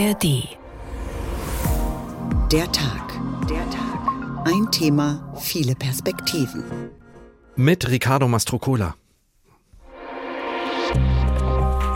ARD. Der Tag. Der Tag. Ein Thema, viele Perspektiven. Mit Riccardo Mastrocola.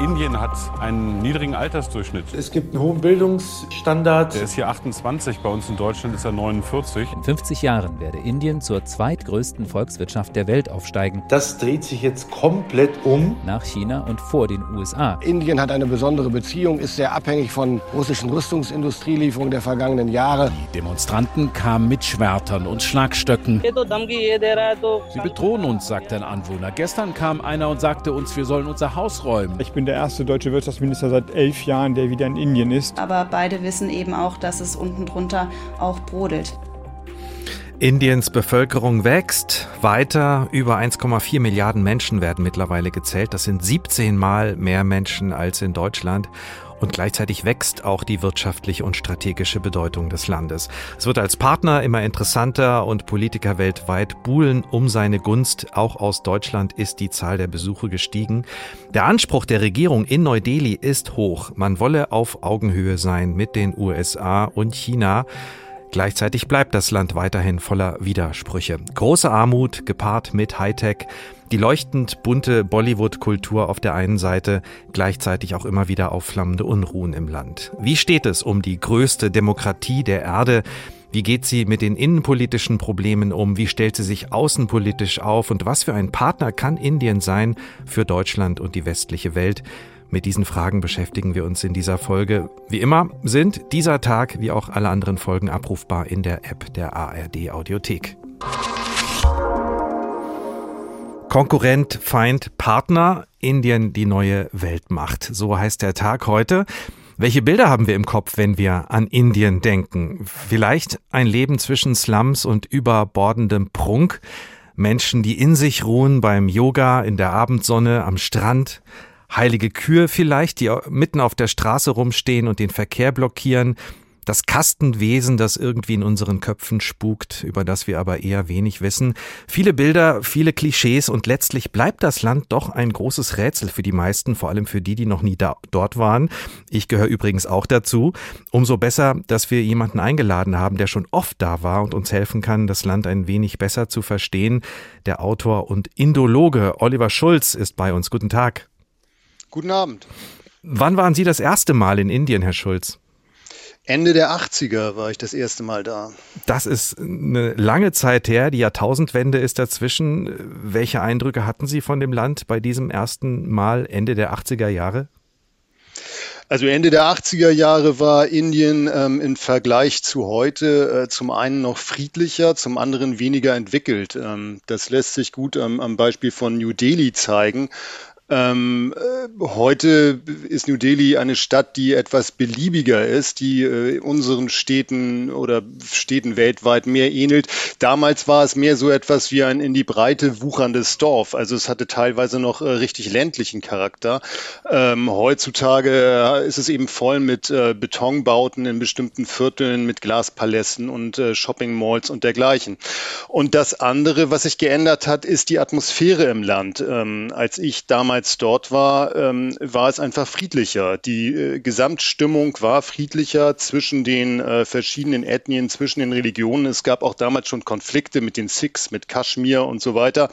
Indien hat einen niedrigen Altersdurchschnitt. Es gibt einen hohen Bildungsstandard. Der ist hier 28, bei uns in Deutschland ist er 49. In 50 Jahren werde Indien zur zweitgrößten Volkswirtschaft der Welt aufsteigen. Das dreht sich jetzt komplett um. Nach China und vor den USA. Indien hat eine besondere Beziehung, ist sehr abhängig von russischen Rüstungsindustrielieferungen der vergangenen Jahre. Die Demonstranten kamen mit Schwertern und Schlagstöcken. Sie bedrohen uns, sagt ein Anwohner. Gestern kam einer und sagte uns, wir sollen unser Haus räumen. Ich bin der erste deutsche Wirtschaftsminister seit elf Jahren, der wieder in Indien ist. Aber beide wissen eben auch, dass es unten drunter auch brodelt. Indiens Bevölkerung wächst weiter. Über 1,4 Milliarden Menschen werden mittlerweile gezählt. Das sind 17 Mal mehr Menschen als in Deutschland. Und gleichzeitig wächst auch die wirtschaftliche und strategische Bedeutung des Landes. Es wird als Partner immer interessanter und Politiker weltweit buhlen um seine Gunst. Auch aus Deutschland ist die Zahl der Besuche gestiegen. Der Anspruch der Regierung in Neu-Delhi ist hoch. Man wolle auf Augenhöhe sein mit den USA und China. Gleichzeitig bleibt das Land weiterhin voller Widersprüche. Große Armut gepaart mit Hightech, die leuchtend bunte Bollywood-Kultur auf der einen Seite, gleichzeitig auch immer wieder aufflammende Unruhen im Land. Wie steht es um die größte Demokratie der Erde? Wie geht sie mit den innenpolitischen Problemen um? Wie stellt sie sich außenpolitisch auf? Und was für ein Partner kann Indien sein für Deutschland und die westliche Welt? Mit diesen Fragen beschäftigen wir uns in dieser Folge. Wie immer sind dieser Tag wie auch alle anderen Folgen abrufbar in der App der ARD Audiothek. Konkurrent, Feind, Partner, Indien die neue Weltmacht. So heißt der Tag heute. Welche Bilder haben wir im Kopf, wenn wir an Indien denken? Vielleicht ein Leben zwischen Slums und überbordendem Prunk. Menschen, die in sich ruhen beim Yoga, in der Abendsonne, am Strand, heilige Kühe vielleicht, die mitten auf der Straße rumstehen und den Verkehr blockieren, das Kastenwesen, das irgendwie in unseren Köpfen spukt, über das wir aber eher wenig wissen. Viele Bilder, viele Klischees und letztlich bleibt das Land doch ein großes Rätsel für die meisten, vor allem für die, die noch nie da, dort waren. Ich gehöre übrigens auch dazu. Umso besser, dass wir jemanden eingeladen haben, der schon oft da war und uns helfen kann, das Land ein wenig besser zu verstehen. Der Autor und Indologe Oliver Schulz ist bei uns. Guten Tag. Guten Abend. Wann waren Sie das erste Mal in Indien, Herr Schulz? Ende der 80er war ich das erste Mal da. Das ist eine lange Zeit her, die Jahrtausendwende ist dazwischen. Welche Eindrücke hatten Sie von dem Land bei diesem ersten Mal Ende der 80er Jahre? Also Ende der 80er Jahre war Indien ähm, im Vergleich zu heute äh, zum einen noch friedlicher, zum anderen weniger entwickelt. Ähm, das lässt sich gut ähm, am Beispiel von New Delhi zeigen. Ähm, äh, heute ist New Delhi eine Stadt, die etwas beliebiger ist, die äh, unseren Städten oder Städten weltweit mehr ähnelt. Damals war es mehr so etwas wie ein in die Breite wucherndes Dorf. Also es hatte teilweise noch äh, richtig ländlichen Charakter. Ähm, heutzutage äh, ist es eben voll mit äh, Betonbauten in bestimmten Vierteln, mit Glaspalästen und äh, Shopping Malls und dergleichen. Und das andere, was sich geändert hat, ist die Atmosphäre im Land. Ähm, als ich damals damals dort war, ähm, war es einfach friedlicher. Die äh, Gesamtstimmung war friedlicher zwischen den äh, verschiedenen Ethnien, zwischen den Religionen. Es gab auch damals schon Konflikte mit den Sikhs, mit Kaschmir und so weiter.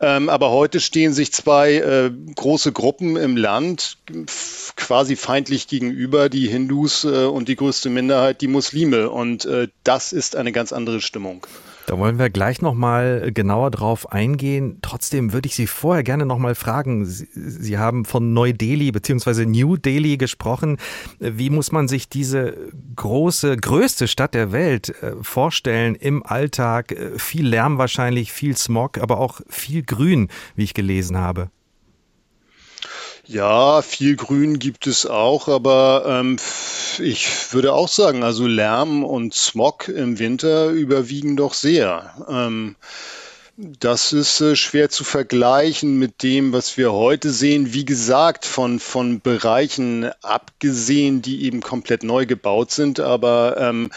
Ähm, aber heute stehen sich zwei äh, große Gruppen im Land quasi feindlich gegenüber, die Hindus äh, und die größte Minderheit, die Muslime. Und äh, das ist eine ganz andere Stimmung. Da wollen wir gleich nochmal genauer drauf eingehen. Trotzdem würde ich Sie vorher gerne nochmal fragen. Sie, Sie haben von Neu-Delhi bzw. New Delhi gesprochen. Wie muss man sich diese große, größte Stadt der Welt äh, vorstellen im Alltag? Äh, viel Lärm wahrscheinlich, viel Smog, aber auch viel Grün, wie ich gelesen habe. Ja, viel Grün gibt es auch, aber ähm, ich würde auch sagen, also Lärm und Smog im Winter überwiegen doch sehr. Ähm, das ist äh, schwer zu vergleichen mit dem, was wir heute sehen. Wie gesagt, von, von Bereichen abgesehen, die eben komplett neu gebaut sind, aber ähm,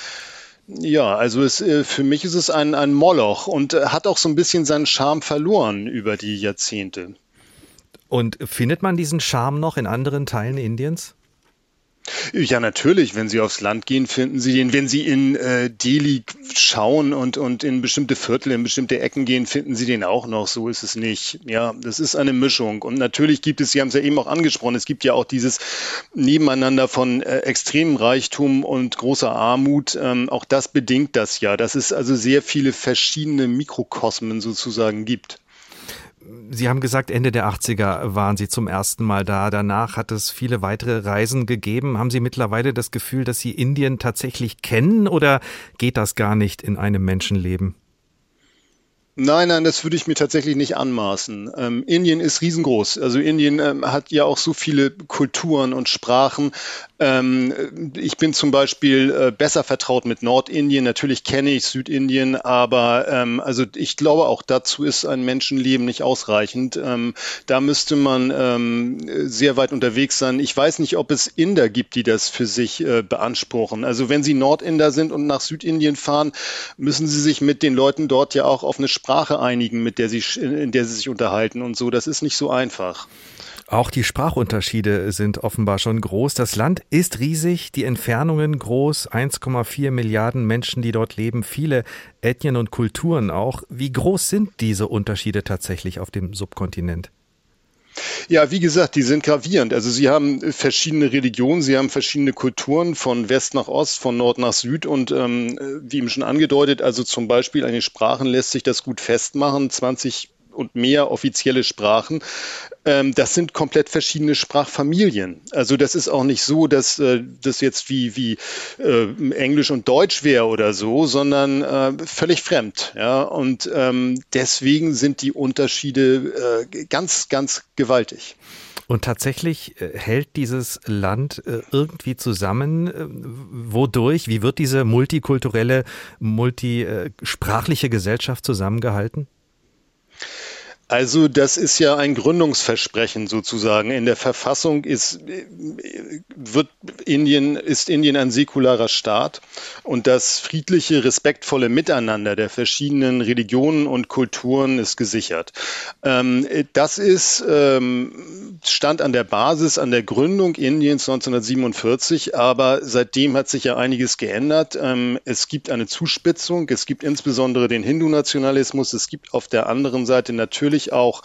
ja, also es, äh, für mich ist es ein, ein Moloch und äh, hat auch so ein bisschen seinen Charme verloren über die Jahrzehnte. Und findet man diesen Charme noch in anderen Teilen Indiens? Ja, natürlich. Wenn Sie aufs Land gehen, finden Sie den. Wenn Sie in äh, Delhi schauen und, und in bestimmte Viertel, in bestimmte Ecken gehen, finden Sie den auch noch. So ist es nicht. Ja, das ist eine Mischung. Und natürlich gibt es, Sie haben es ja eben auch angesprochen, es gibt ja auch dieses Nebeneinander von äh, extremem Reichtum und großer Armut. Ähm, auch das bedingt das ja, dass es also sehr viele verschiedene Mikrokosmen sozusagen gibt. Sie haben gesagt, Ende der 80er waren Sie zum ersten Mal da. Danach hat es viele weitere Reisen gegeben. Haben Sie mittlerweile das Gefühl, dass Sie Indien tatsächlich kennen oder geht das gar nicht in einem Menschenleben? Nein, nein, das würde ich mir tatsächlich nicht anmaßen. Ähm, Indien ist riesengroß. Also Indien ähm, hat ja auch so viele Kulturen und Sprachen. Ähm, ich bin zum Beispiel äh, besser vertraut mit Nordindien. Natürlich kenne ich Südindien, aber ähm, also ich glaube auch dazu ist ein Menschenleben nicht ausreichend. Ähm, da müsste man ähm, sehr weit unterwegs sein. Ich weiß nicht, ob es Inder gibt, die das für sich äh, beanspruchen. Also wenn Sie Nordinder sind und nach Südindien fahren, müssen Sie sich mit den Leuten dort ja auch auf eine Sprache einigen, mit der sie, in der sie sich unterhalten und so. Das ist nicht so einfach. Auch die Sprachunterschiede sind offenbar schon groß. Das Land ist riesig, die Entfernungen groß, 1,4 Milliarden Menschen, die dort leben, viele Ethnien und Kulturen auch. Wie groß sind diese Unterschiede tatsächlich auf dem Subkontinent? Ja, wie gesagt, die sind gravierend. Also sie haben verschiedene Religionen, sie haben verschiedene Kulturen von West nach Ost, von Nord nach Süd und ähm, wie eben schon angedeutet, also zum Beispiel an den Sprachen lässt sich das gut festmachen. 20 und mehr offizielle Sprachen. Ähm, das sind komplett verschiedene Sprachfamilien. Also das ist auch nicht so, dass äh, das jetzt wie, wie äh, Englisch und Deutsch wäre oder so, sondern äh, völlig fremd. Ja? Und ähm, deswegen sind die Unterschiede ganz, ganz gewaltig. Und tatsächlich hält dieses Land irgendwie zusammen. Wodurch? Wie wird diese multikulturelle, multisprachliche Gesellschaft zusammengehalten? Also das ist ja ein Gründungsversprechen sozusagen. In der Verfassung ist, wird Indien, ist Indien ein säkularer Staat und das friedliche, respektvolle Miteinander der verschiedenen Religionen und Kulturen ist gesichert. Ähm, das ist, ähm, stand an der Basis, an der Gründung Indiens 1947, aber seitdem hat sich ja einiges geändert. Ähm, es gibt eine Zuspitzung, es gibt insbesondere den Hindu-Nationalismus, es gibt auf der anderen Seite natürlich natürlich auch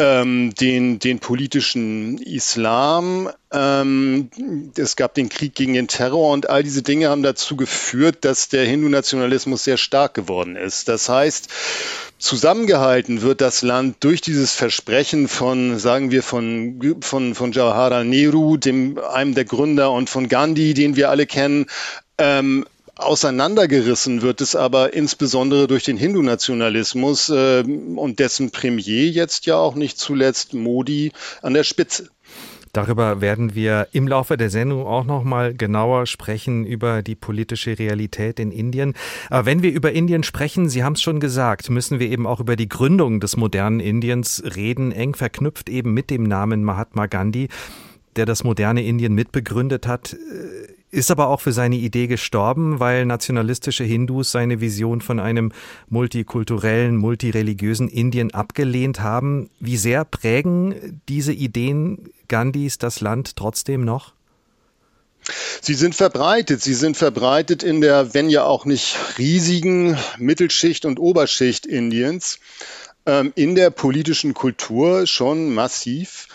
ähm, den, den politischen Islam. Ähm, es gab den Krieg gegen den Terror und all diese Dinge haben dazu geführt, dass der Hindu-Nationalismus sehr stark geworden ist. Das heißt, zusammengehalten wird das Land durch dieses Versprechen von, sagen wir, von, von, von Jawaharlal Nehru, dem, einem der Gründer, und von Gandhi, den wir alle kennen, ähm, Auseinandergerissen wird es aber insbesondere durch den Hindu-Nationalismus äh, und dessen Premier jetzt ja auch nicht zuletzt Modi an der Spitze. Darüber werden wir im Laufe der Sendung auch noch mal genauer sprechen über die politische Realität in Indien. Aber wenn wir über Indien sprechen, Sie haben es schon gesagt, müssen wir eben auch über die Gründung des modernen Indiens reden, eng verknüpft eben mit dem Namen Mahatma Gandhi, der das moderne Indien mitbegründet hat ist aber auch für seine Idee gestorben, weil nationalistische Hindus seine Vision von einem multikulturellen, multireligiösen Indien abgelehnt haben. Wie sehr prägen diese Ideen Gandhis das Land trotzdem noch? Sie sind verbreitet. Sie sind verbreitet in der, wenn ja auch nicht riesigen Mittelschicht und Oberschicht Indiens, ähm, in der politischen Kultur schon massiv.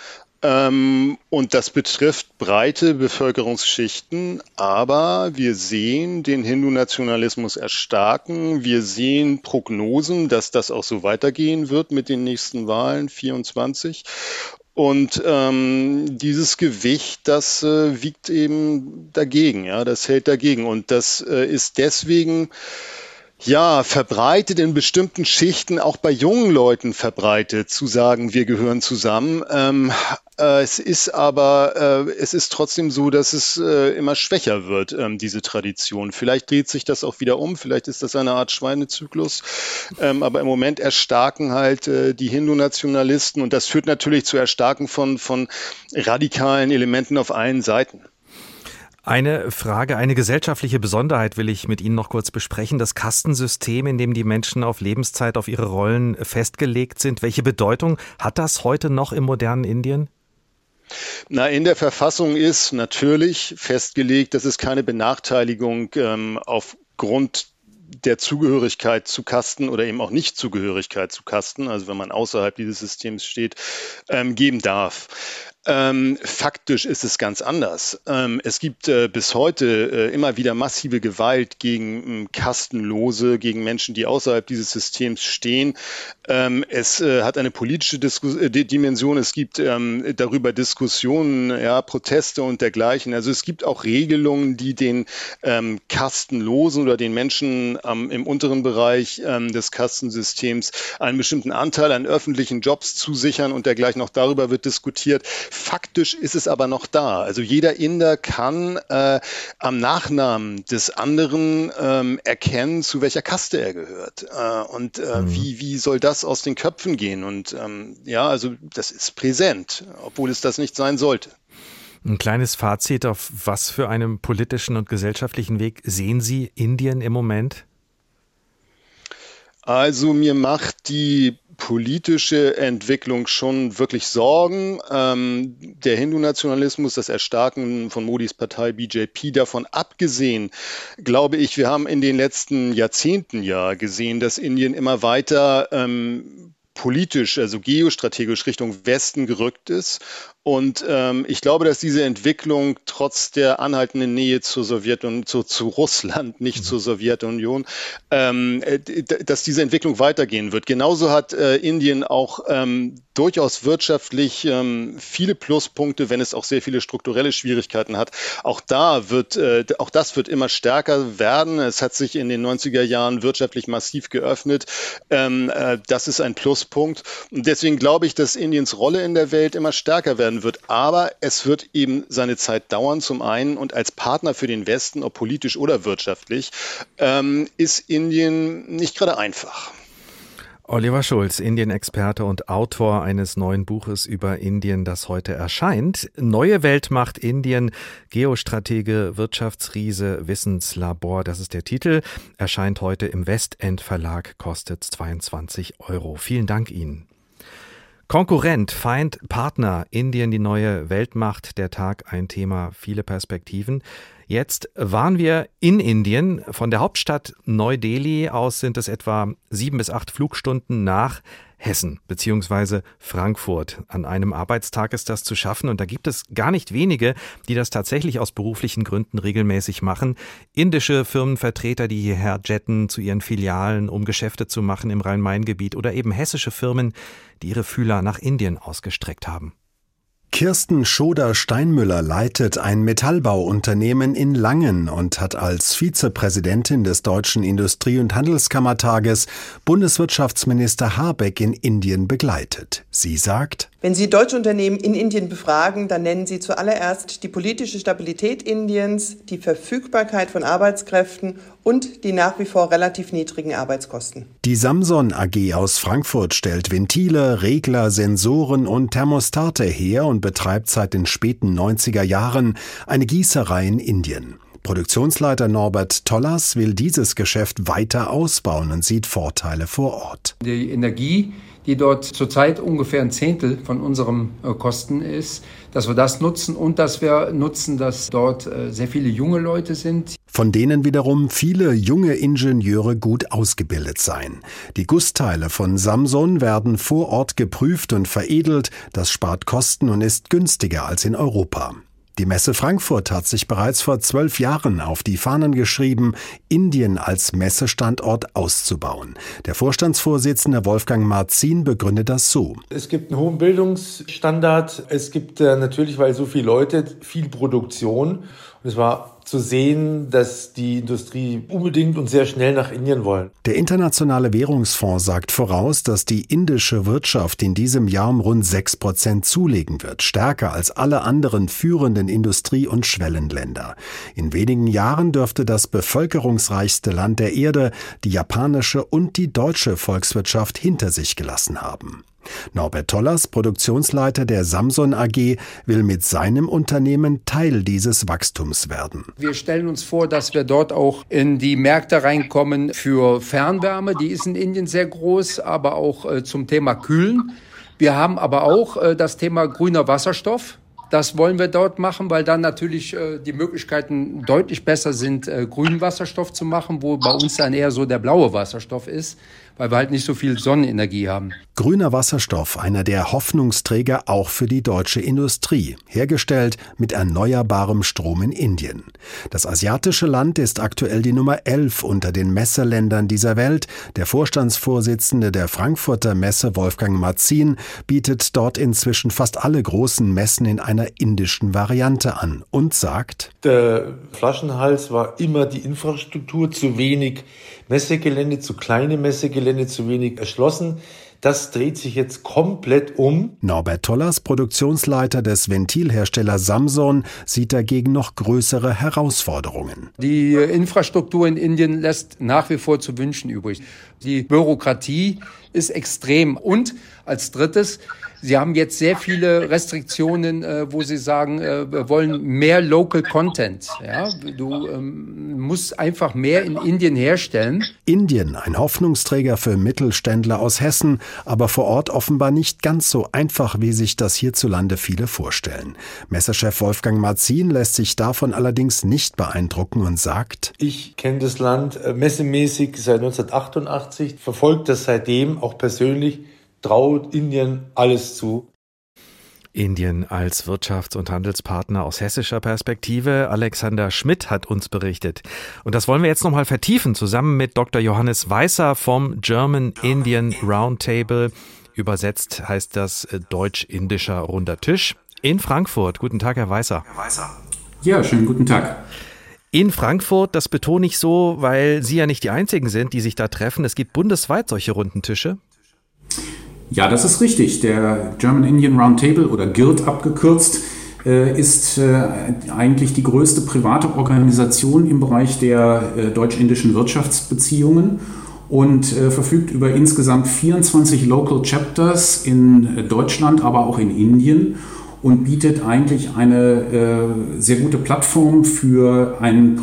Ähm, und das betrifft breite Bevölkerungsschichten, aber wir sehen den Hindu-Nationalismus erstarken. Wir sehen Prognosen, dass das auch so weitergehen wird mit den nächsten Wahlen 24. Und ähm, dieses Gewicht, das äh, wiegt eben dagegen, ja, das hält dagegen. Und das äh, ist deswegen ja, verbreitet in bestimmten Schichten, auch bei jungen Leuten verbreitet, zu sagen, wir gehören zusammen. Ähm, äh, es ist aber, äh, es ist trotzdem so, dass es äh, immer schwächer wird, ähm, diese Tradition. Vielleicht dreht sich das auch wieder um, vielleicht ist das eine Art Schweinezyklus, ähm, aber im Moment erstarken halt die Hindu-Nationalisten und das führt natürlich zu Erstarken von, von radikalen Elementen auf allen Seiten. Eine Frage, eine gesellschaftliche Besonderheit will ich mit Ihnen noch kurz besprechen. Das Kastensystem, in dem die Menschen auf Lebenszeit auf ihre Rollen festgelegt sind. Welche Bedeutung hat das heute noch im modernen Indien? Na, in der Verfassung ist natürlich festgelegt, dass es keine Benachteiligung ähm, aufgrund der Zugehörigkeit zu Kasten oder eben auch Nicht-Zugehörigkeit zu Kasten, also wenn man außerhalb dieses Systems steht, ähm, geben darf. Ähm, faktisch ist es ganz anders. Ähm, es gibt äh, bis heute äh, immer wieder massive Gewalt gegen äh, Kastenlose, gegen Menschen, die außerhalb dieses Systems stehen. Ähm, es äh, hat eine politische Disku äh, Dimension. Es gibt ähm, darüber Diskussionen, ja, Proteste und dergleichen. Also es gibt auch Regelungen, die den ähm, Kastenlosen oder den Menschen im unteren Bereich ähm, des Kastensystems einen bestimmten Anteil an öffentlichen Jobs zusichern und dergleichen. Auch darüber wird diskutiert. Faktisch ist es aber noch da. Also jeder Inder kann äh, am Nachnamen des anderen ähm, erkennen, zu welcher Kaste er gehört. Äh, und äh, mhm. wie, wie soll das aus den Köpfen gehen? Und ähm, ja, also das ist präsent, obwohl es das nicht sein sollte. Ein kleines Fazit, auf was für einem politischen und gesellschaftlichen Weg sehen Sie Indien im Moment? Also mir macht die politische Entwicklung schon wirklich Sorgen. Ähm, der Hindu-Nationalismus, das Erstarken von Modis Partei BJP, davon abgesehen, glaube ich, wir haben in den letzten Jahrzehnten ja gesehen, dass Indien immer weiter ähm, politisch, also geostrategisch Richtung Westen gerückt ist und ähm, ich glaube, dass diese Entwicklung trotz der anhaltenden Nähe zur Sowjetunion, zu, zu Russland, nicht mhm. zur Sowjetunion, ähm, äh, dass diese Entwicklung weitergehen wird. Genauso hat äh, Indien auch ähm, durchaus wirtschaftlich ähm, viele Pluspunkte, wenn es auch sehr viele strukturelle Schwierigkeiten hat. Auch da wird, äh, auch das wird immer stärker werden. Es hat sich in den 90er Jahren wirtschaftlich massiv geöffnet. Ähm, äh, das ist ein Pluspunkt. Und deswegen glaube ich, dass Indiens Rolle in der Welt immer stärker werden werden wird. Aber es wird eben seine Zeit dauern, zum einen. Und als Partner für den Westen, ob politisch oder wirtschaftlich, ähm, ist Indien nicht gerade einfach. Oliver Schulz, Indien-Experte und Autor eines neuen Buches über Indien, das heute erscheint. Neue Weltmacht Indien, Geostratege, Wirtschaftsriese, Wissenslabor, das ist der Titel. Erscheint heute im Westend Verlag, kostet 22 Euro. Vielen Dank Ihnen. Konkurrent, Feind, Partner, Indien die neue Weltmacht, der Tag ein Thema, viele Perspektiven. Jetzt waren wir in Indien. Von der Hauptstadt Neu-Delhi aus sind es etwa sieben bis acht Flugstunden nach Hessen bzw. Frankfurt. An einem Arbeitstag ist das zu schaffen und da gibt es gar nicht wenige, die das tatsächlich aus beruflichen Gründen regelmäßig machen. Indische Firmenvertreter, die hierher jetten zu ihren Filialen, um Geschäfte zu machen im Rhein-Main-Gebiet oder eben hessische Firmen, die ihre Fühler nach Indien ausgestreckt haben. Kirsten Schoder-Steinmüller leitet ein Metallbauunternehmen in Langen und hat als Vizepräsidentin des Deutschen Industrie- und Handelskammertages Bundeswirtschaftsminister Habeck in Indien begleitet. Sie sagt, wenn Sie deutsche Unternehmen in Indien befragen, dann nennen Sie zuallererst die politische Stabilität Indiens, die Verfügbarkeit von Arbeitskräften und die nach wie vor relativ niedrigen Arbeitskosten. Die Samson AG aus Frankfurt stellt Ventile, Regler, Sensoren und Thermostate her und betreibt seit den späten 90er Jahren eine Gießerei in Indien. Produktionsleiter Norbert Tollers will dieses Geschäft weiter ausbauen und sieht Vorteile vor Ort. Die Energie die dort zurzeit ungefähr ein Zehntel von unserem äh, Kosten ist, dass wir das nutzen und dass wir nutzen, dass dort äh, sehr viele junge Leute sind. Von denen wiederum viele junge Ingenieure gut ausgebildet seien. Die Gussteile von Samson werden vor Ort geprüft und veredelt, das spart Kosten und ist günstiger als in Europa. Die Messe Frankfurt hat sich bereits vor zwölf Jahren auf die Fahnen geschrieben, Indien als Messestandort auszubauen. Der Vorstandsvorsitzende Wolfgang Marzin begründet das so. Es gibt einen hohen Bildungsstandard. Es gibt äh, natürlich, weil so viele Leute, viel Produktion. Und es war zu sehen, dass die Industrie unbedingt und sehr schnell nach Indien wollen. Der Internationale Währungsfonds sagt voraus, dass die indische Wirtschaft in diesem Jahr um rund 6 Prozent zulegen wird, stärker als alle anderen führenden Industrie- und Schwellenländer. In wenigen Jahren dürfte das bevölkerungsreichste Land der Erde die japanische und die deutsche Volkswirtschaft hinter sich gelassen haben. Norbert Tollers, Produktionsleiter der Samson AG, will mit seinem Unternehmen Teil dieses Wachstums werden. Wir stellen uns vor, dass wir dort auch in die Märkte reinkommen für Fernwärme. Die ist in Indien sehr groß, aber auch äh, zum Thema Kühlen. Wir haben aber auch äh, das Thema grüner Wasserstoff Das wollen wir dort machen, weil dann natürlich äh, die Möglichkeiten deutlich besser sind, äh, grünen Wasserstoff zu machen, wo bei uns dann eher so der blaue Wasserstoff ist weil wir halt nicht so viel Sonnenenergie haben. Grüner Wasserstoff, einer der Hoffnungsträger auch für die deutsche Industrie, hergestellt mit erneuerbarem Strom in Indien. Das asiatische Land ist aktuell die Nummer 11 unter den Messeländern dieser Welt. Der Vorstandsvorsitzende der Frankfurter Messe, Wolfgang Marzin, bietet dort inzwischen fast alle großen Messen in einer indischen Variante an und sagt, der Flaschenhals war immer die Infrastruktur zu wenig Messegelände, zu kleine Messegelände, zu wenig erschlossen. Das dreht sich jetzt komplett um. Norbert Tollers, Produktionsleiter des Ventilherstellers Samson, sieht dagegen noch größere Herausforderungen. Die Infrastruktur in Indien lässt nach wie vor zu wünschen übrig. Die Bürokratie ist extrem. Und als drittes, Sie haben jetzt sehr viele Restriktionen, äh, wo Sie sagen, äh, wir wollen mehr Local Content. Ja? Du ähm, musst einfach mehr in Indien herstellen. Indien, ein Hoffnungsträger für Mittelständler aus Hessen, aber vor Ort offenbar nicht ganz so einfach, wie sich das hierzulande viele vorstellen. Messerchef Wolfgang Marzin lässt sich davon allerdings nicht beeindrucken und sagt, ich kenne das Land äh, messemäßig seit 1988, verfolgt das seitdem auch persönlich traut Indien alles zu. Indien als Wirtschafts- und Handelspartner aus hessischer Perspektive. Alexander Schmidt hat uns berichtet. Und das wollen wir jetzt nochmal vertiefen, zusammen mit Dr. Johannes Weißer vom German Indian Roundtable. Übersetzt heißt das äh, deutsch-indischer runder Tisch in Frankfurt. Guten Tag, Herr Weißer. Herr Weißer. Ja, schönen guten Tag. In Frankfurt, das betone ich so, weil Sie ja nicht die Einzigen sind, die sich da treffen. Es gibt bundesweit solche runden Tische. Ja, das ist richtig. Der German Indian Roundtable oder GIRD abgekürzt äh, ist äh, eigentlich die größte private Organisation im Bereich der äh, deutsch-indischen Wirtschaftsbeziehungen und verfügt über insgesamt 24 Local Chapters in Deutschland, aber auch in Indien und bietet eigentlich eine sehr gute Plattform für ein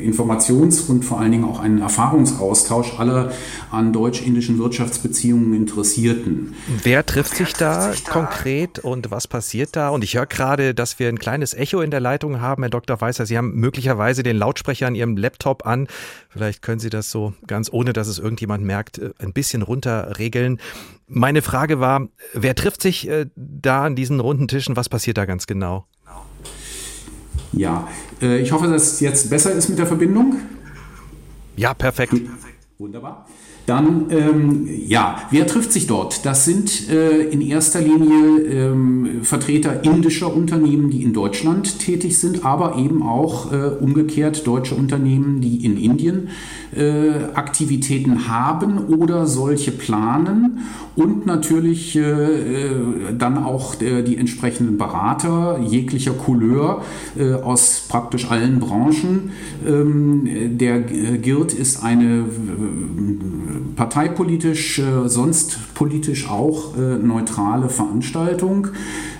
Informations- und vor allen Dingen auch einen Erfahrungsaustausch aller an deutsch-indischen Wirtschaftsbeziehungen Interessierten. Wer trifft sich da konkret und was passiert da? Und ich höre gerade, dass wir ein kleines Echo in der Leitung haben, Herr Dr. Weißer. Sie haben möglicherweise den Lautsprecher an Ihrem Laptop an. Vielleicht können Sie das so ganz ohne, dass es irgendjemand merkt, äh, ein bisschen runterregeln. Meine Frage war, wer trifft sich äh, da an diesen runden Tischen? Was passiert da ganz genau? Ja, äh, ich hoffe, dass es jetzt besser ist mit der Verbindung. Ja, perfekt. Wunderbar. Dann, ähm, ja, wer trifft sich dort? Das sind äh, in erster Linie ähm, Vertreter indischer Unternehmen, die in Deutschland tätig sind, aber eben auch äh, umgekehrt deutsche Unternehmen, die in Indien äh, Aktivitäten haben oder solche planen und natürlich äh, äh, dann auch äh, die entsprechenden Berater jeglicher Couleur aus praktisch allen Branchen. Ähm, der GIRD ist eine parteipolitisch, sonst politisch auch neutrale Veranstaltung.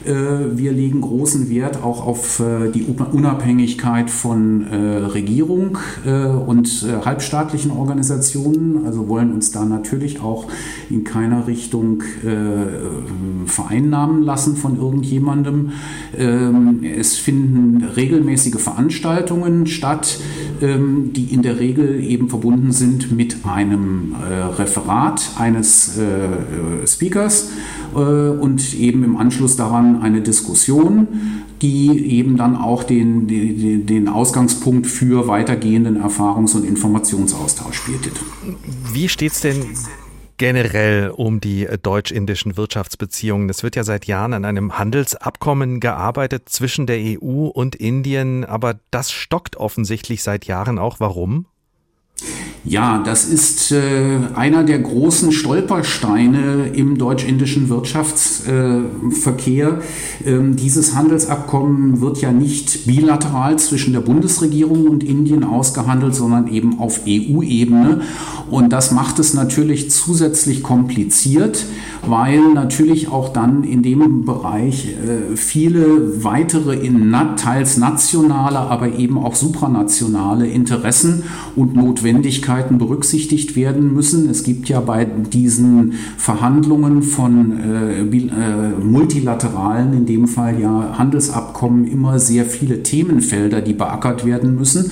Wir legen großen Wert auch auf die Unabhängigkeit von Regierung und halbstaatlichen Organisationen, also wollen uns da natürlich auch in keiner Richtung äh, vereinnahmen lassen von irgendjemandem. Ähm, es finden regelmäßige Veranstaltungen statt, ähm, die in der Regel eben verbunden sind mit einem äh, Referat eines äh, Speakers äh, und eben im Anschluss daran eine Diskussion die eben dann auch den, den, den Ausgangspunkt für weitergehenden Erfahrungs- und Informationsaustausch bietet. Wie steht es denn generell um die deutsch-indischen Wirtschaftsbeziehungen. Es wird ja seit Jahren an einem Handelsabkommen gearbeitet zwischen der EU und Indien, aber das stockt offensichtlich seit Jahren auch. Warum? Ja, das ist äh, einer der großen Stolpersteine im deutsch-indischen Wirtschaftsverkehr. Äh, ähm, dieses Handelsabkommen wird ja nicht bilateral zwischen der Bundesregierung und Indien ausgehandelt, sondern eben auf EU-Ebene. Und das macht es natürlich zusätzlich kompliziert, weil natürlich auch dann in dem Bereich äh, viele weitere in teils nationale, aber eben auch supranationale Interessen und Notwendigkeiten berücksichtigt werden müssen. Es gibt ja bei diesen Verhandlungen von äh, äh, multilateralen, in dem Fall ja Handelsabkommen, immer sehr viele Themenfelder, die beackert werden müssen.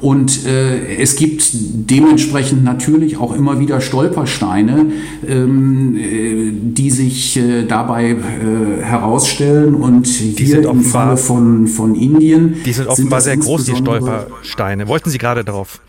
Und äh, es gibt dementsprechend natürlich auch immer wieder Stolpersteine, ähm, äh, die sich äh, dabei äh, herausstellen. Und hier im Falle von, von Indien. Die sind offenbar sind sehr groß, die Stolpersteine. Wollten Sie gerade darauf?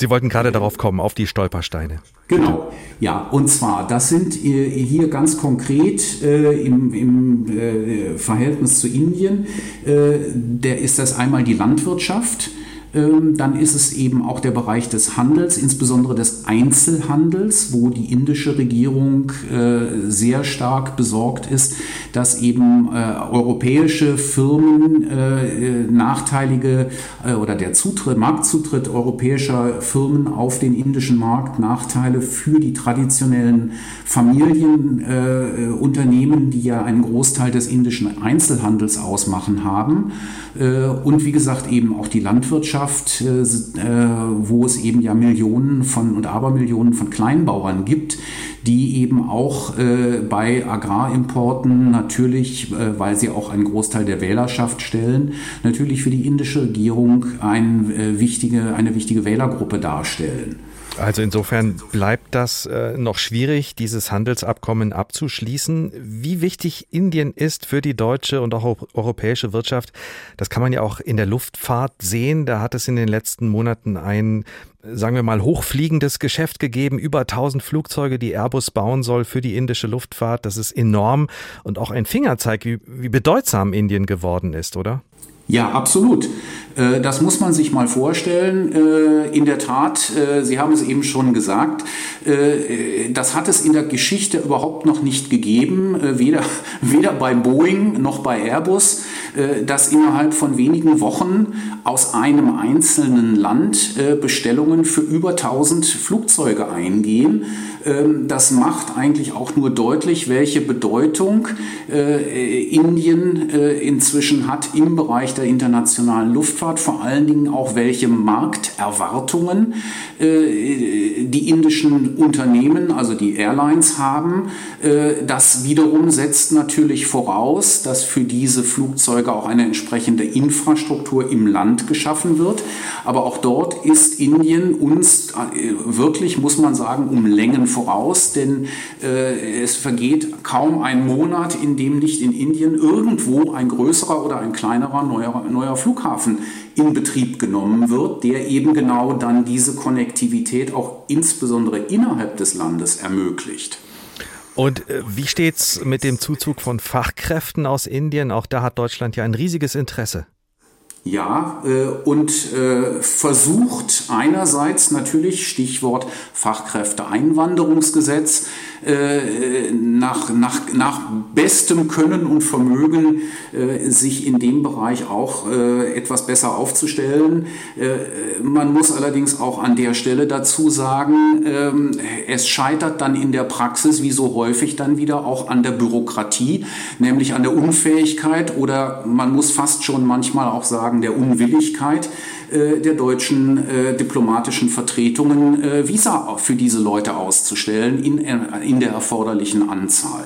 Sie wollten gerade darauf kommen, auf die Stolpersteine. Genau, ja, und zwar, das sind äh, hier ganz konkret äh, im, im äh, Verhältnis zu Indien, äh, der ist das einmal die Landwirtschaft, dann ist es eben auch der Bereich des Handels, insbesondere des Einzelhandels, wo die indische Regierung äh, sehr stark besorgt ist, dass eben äh, europäische Firmen äh, nachteilige oder der Zutritt, Marktzutritt europäischer Firmen auf den indischen Markt Nachteile für die traditionellen Familienunternehmen, die ja einen Großteil des indischen Einzelhandels ausmachen, haben. Und wie gesagt eben auch die Landwirtschaft Landwirtschaft, äh, äh, wo es eben ja Millionen von und Abermillionen von Kleinbauern gibt, die eben auch äh, bei Agrarimporten natürlich, weil sie auch einen Großteil der Wählerschaft stellen, natürlich für die indische Regierung ein, wichtige, eine wichtige Wählergruppe darstellen. Also insofern bleibt das äh, noch schwierig, dieses Handelsabkommen abzuschließen. Wie wichtig Indien ist für die deutsche und auch europäische Wirtschaft, das kann man ja auch in der Luftfahrt sehen. Da hat es in den letzten Monaten ein, sagen wir mal, hochfliegendes Geschäft gegeben. Über 1000 Flugzeuge, die Airbus bauen soll für die indische Luftfahrt. Das ist enorm und auch ein Fingerzeig, wie, wie bedeutsam Indien geworden ist, oder? Ja, absolut. Äh, das muss man sich mal vorstellen. Äh, in der Tat, äh, Sie haben es eben schon gesagt, das hat es in der Geschichte überhaupt noch nicht gegeben, weder, weder bei Boeing noch bei Airbus, dass innerhalb von wenigen Wochen aus einem einzelnen Land Bestellungen für über 1000 Flugzeuge eingehen. Ähm, das macht eigentlich auch nur deutlich, welche Bedeutung Indien inzwischen hat im Bereich der internationalen Luftfahrt vor allen Dingen auch welche Markterwartungen äh, die indischen Unternehmen, also die Airlines haben. Äh, das wiederum setzt natürlich voraus, dass für diese Flugzeuge auch eine entsprechende Infrastruktur im Land geschaffen wird. Aber auch dort ist Indien uns äh, wirklich, muss man sagen, um Längen voraus, denn äh, es vergeht kaum ein Monat, in dem nicht in Indien irgendwo ein größerer oder ein kleinerer neuer, neuer Flughafen in Betrieb genommen wird, der eben genau dann diese Konnektivität auch insbesondere innerhalb des Landes ermöglicht. Und äh, wie steht's mit dem Zuzug von Fachkräften aus Indien? Auch da hat Deutschland ja ein riesiges Interesse. Ja, äh, und äh, versucht einerseits natürlich, Stichwort Fachkräfteeinwanderungsgesetz, äh, nach, nach, nach bestem Können und Vermögen sich in dem Bereich auch etwas besser aufzustellen. Man muss allerdings auch an der Stelle dazu sagen, ähm, es scheitert dann in der Praxis wie so häufig dann wieder auch an der Bürokratie, nämlich an der Unfähigkeit oder man muss fast schon manchmal auch sagen der Unwilligkeit äh, der deutschen äh, diplomatischen Vertretungen äh, Visa für diese Leute auszustellen in, in der erforderlichen Anzahl.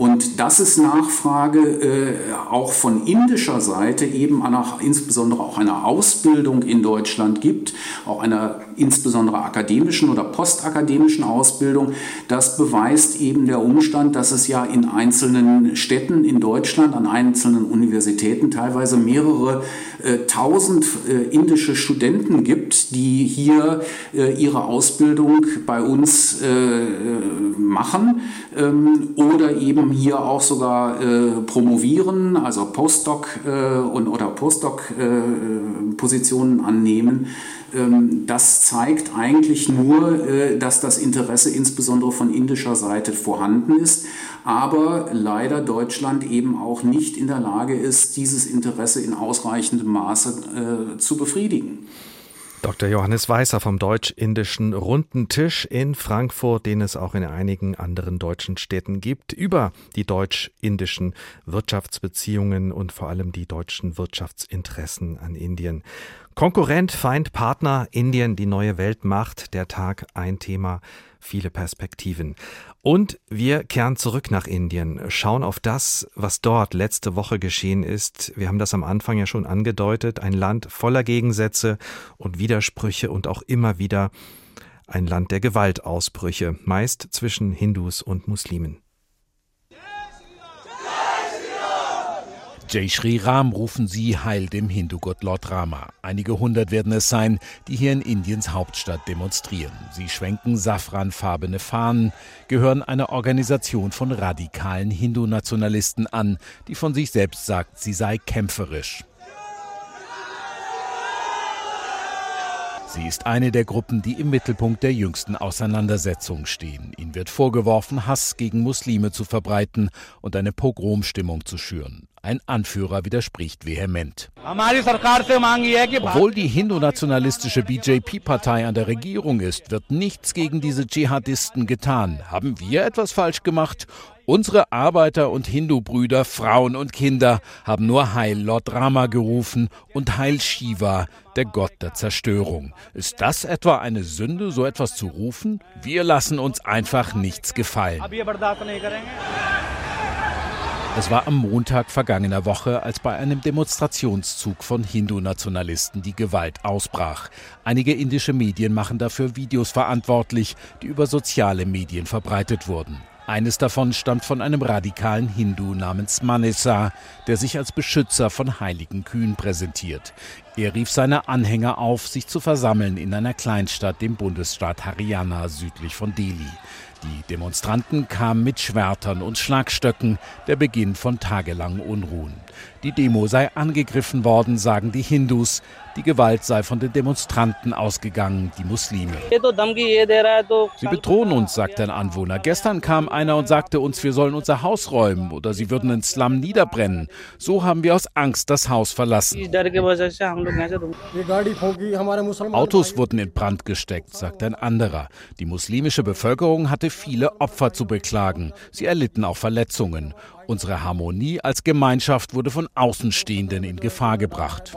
Und das ist Nachfrage äh, auch von indischer Seite eben nach, insbesondere auch einer Ausbildung in Deutschland gibt, auch einer insbesondere akademischen oder postakademischen Ausbildung. Das beweist eben der Umstand, dass es ja in einzelnen Städten in Deutschland, an einzelnen Universitäten teilweise mehrere äh, tausend äh, indische Studenten gibt, die hier äh, ihre Ausbildung bei uns äh, machen ähm, oder eben hier auch sogar äh, promovieren, also Postdoc und, oder Postdoc-Positionen annehmen. Ähm, das zeigt eigentlich nur, äh, dass das Interesse insbesondere von indischer Seite vorhanden ist, aber leider Deutschland eben auch nicht in der Lage ist, dieses Interesse in ausreichendem Maße äh, zu befriedigen. Dr. Johannes Weißer vom Deutsch-Indischen Runden Tisch in Frankfurt, den es auch in einigen anderen deutschen Städten gibt, über die deutsch-indischen Wirtschaftsbeziehungen und vor allem die deutschen Wirtschaftsinteressen an Indien. Konkurrent, Feind, Partner, Indien, die neue Weltmacht, der Tag, ein Thema, viele Perspektiven. Und wir kehren zurück nach Indien, schauen auf das, was dort letzte Woche geschehen ist. Wir haben das am Anfang ja schon angedeutet, ein Land voller Gegensätze und Widersprüche und auch immer wieder ein Land der Gewaltausbrüche, meist zwischen Hindus und Muslimen. Jai Shri Ram rufen sie Heil dem Hindu-Gott Lord Rama. Einige hundert werden es sein, die hier in Indiens Hauptstadt demonstrieren. Sie schwenken safranfarbene Fahnen, gehören einer Organisation von radikalen Hindu-Nationalisten an, die von sich selbst sagt, sie sei kämpferisch. Sie ist eine der Gruppen, die im Mittelpunkt der jüngsten Auseinandersetzung stehen. Ihnen wird vorgeworfen, Hass gegen Muslime zu verbreiten und eine Pogromstimmung zu schüren. Ein Anführer widerspricht vehement. Obwohl die hindu-nationalistische BJP-Partei an der Regierung ist, wird nichts gegen diese Dschihadisten getan. Haben wir etwas falsch gemacht? Unsere Arbeiter und Hindu-Brüder, Frauen und Kinder haben nur Heil Lord Rama gerufen und Heil Shiva, der Gott der Zerstörung. Ist das etwa eine Sünde, so etwas zu rufen? Wir lassen uns einfach nichts gefallen. Es war am Montag vergangener Woche, als bei einem Demonstrationszug von Hindu-Nationalisten die Gewalt ausbrach. Einige indische Medien machen dafür Videos verantwortlich, die über soziale Medien verbreitet wurden. Eines davon stammt von einem radikalen Hindu namens Manessa, der sich als Beschützer von heiligen Kühen präsentiert. Er rief seine Anhänger auf, sich zu versammeln in einer Kleinstadt im Bundesstaat Haryana südlich von Delhi. Die Demonstranten kamen mit Schwertern und Schlagstöcken, der Beginn von tagelangen Unruhen. Die Demo sei angegriffen worden, sagen die Hindus. Die Gewalt sei von den Demonstranten ausgegangen, die Muslime. Sie bedrohen uns, sagt ein Anwohner. Gestern kam einer und sagte uns, wir sollen unser Haus räumen oder sie würden den Slum niederbrennen. So haben wir aus Angst das Haus verlassen. Autos wurden in Brand gesteckt, sagt ein anderer. Die muslimische Bevölkerung hatte viele Opfer zu beklagen. Sie erlitten auch Verletzungen. Unsere Harmonie als Gemeinschaft wurde von Außenstehenden in Gefahr gebracht.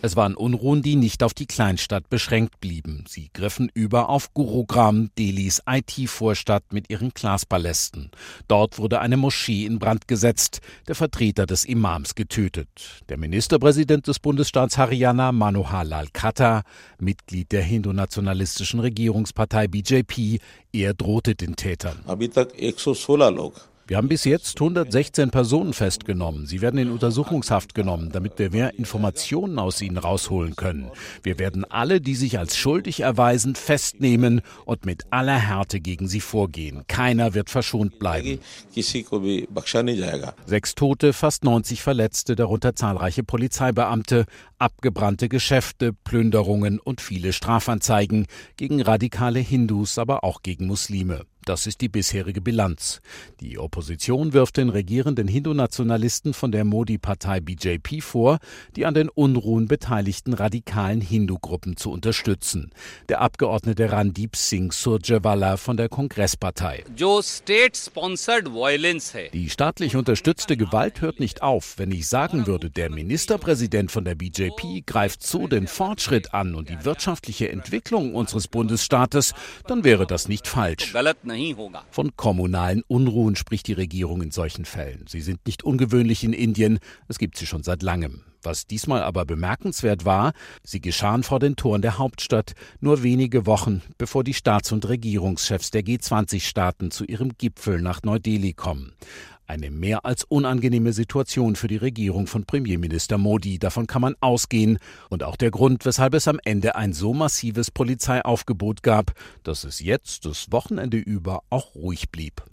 Es waren Unruhen, die nicht auf die Kleinstadt beschränkt blieben. Sie griffen über auf Gurugram, Delhis IT-Vorstadt mit ihren Glaspalästen. Dort wurde eine Moschee in Brand gesetzt, der Vertreter des Imams getötet. Der Ministerpräsident des Bundesstaats Haryana, Manohar Lal Khattar, Mitglied der hindu-nationalistischen Regierungspartei BJP, er drohte den Tätern. Wir haben bis jetzt 116 Personen festgenommen. Sie werden in Untersuchungshaft genommen, damit wir mehr Informationen aus ihnen rausholen können. Wir werden alle, die sich als schuldig erweisen, festnehmen und mit aller Härte gegen sie vorgehen. Keiner wird verschont bleiben. Sechs Tote, fast 90 Verletzte, darunter zahlreiche Polizeibeamte, abgebrannte Geschäfte, Plünderungen und viele Strafanzeigen gegen radikale Hindus, aber auch gegen Muslime. Das ist die bisherige Bilanz. Die Opposition wirft den regierenden Hindu-Nationalisten von der Modi-Partei BJP vor, die an den Unruhen beteiligten radikalen Hindu-Gruppen zu unterstützen. Der Abgeordnete Randip Singh Surjewala von der Kongresspartei. Die staatlich unterstützte Gewalt hört nicht auf. Wenn ich sagen würde, der Ministerpräsident von der BJP greift so den Fortschritt an und die wirtschaftliche Entwicklung unseres Bundesstaates, dann wäre das nicht falsch. Von kommunalen Unruhen spricht die Regierung in solchen Fällen. Sie sind nicht ungewöhnlich in Indien, es gibt sie schon seit langem. Was diesmal aber bemerkenswert war, sie geschahen vor den Toren der Hauptstadt nur wenige Wochen, bevor die Staats- und Regierungschefs der G20-Staaten zu ihrem Gipfel nach Neu-Delhi kommen. Eine mehr als unangenehme Situation für die Regierung von Premierminister Modi, davon kann man ausgehen, und auch der Grund, weshalb es am Ende ein so massives Polizeiaufgebot gab, dass es jetzt das Wochenende über auch ruhig blieb.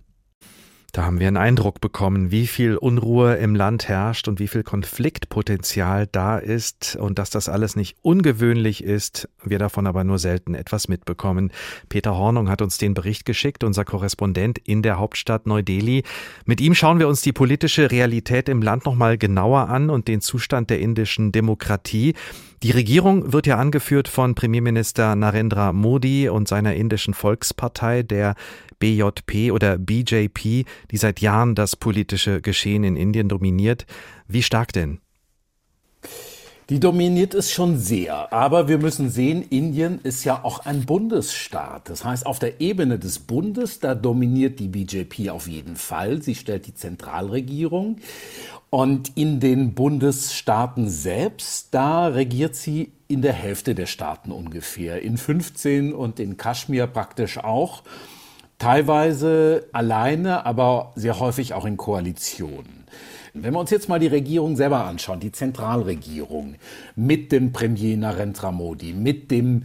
Da haben wir einen Eindruck bekommen, wie viel Unruhe im Land herrscht und wie viel Konfliktpotenzial da ist und dass das alles nicht ungewöhnlich ist, wir davon aber nur selten etwas mitbekommen. Peter Hornung hat uns den Bericht geschickt, unser Korrespondent in der Hauptstadt Neu-Delhi. Mit ihm schauen wir uns die politische Realität im Land nochmal genauer an und den Zustand der indischen Demokratie. Die Regierung wird ja angeführt von Premierminister Narendra Modi und seiner indischen Volkspartei, der BJP oder BJP, die seit Jahren das politische Geschehen in Indien dominiert. Wie stark denn? Die dominiert es schon sehr. Aber wir müssen sehen, Indien ist ja auch ein Bundesstaat. Das heißt, auf der Ebene des Bundes, da dominiert die BJP auf jeden Fall. Sie stellt die Zentralregierung. Und in den Bundesstaaten selbst, da regiert sie in der Hälfte der Staaten ungefähr. In 15 und in Kaschmir praktisch auch. Teilweise alleine, aber sehr häufig auch in Koalitionen. Wenn wir uns jetzt mal die Regierung selber anschauen, die Zentralregierung mit dem Premier Narendra Modi, mit dem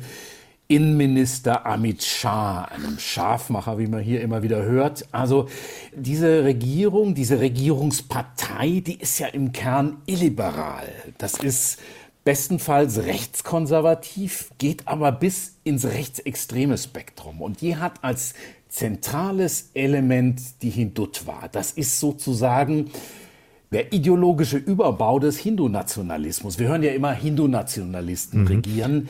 Innenminister Amit Shah, einem Schafmacher, wie man hier immer wieder hört. Also diese Regierung, diese Regierungspartei, die ist ja im Kern illiberal. Das ist bestenfalls rechtskonservativ, geht aber bis ins rechtsextreme Spektrum. Und die hat als zentrales Element die Hindutva. Das ist sozusagen der ideologische Überbau des Hindu-Nationalismus. Wir hören ja immer Hindu-Nationalisten mhm. regieren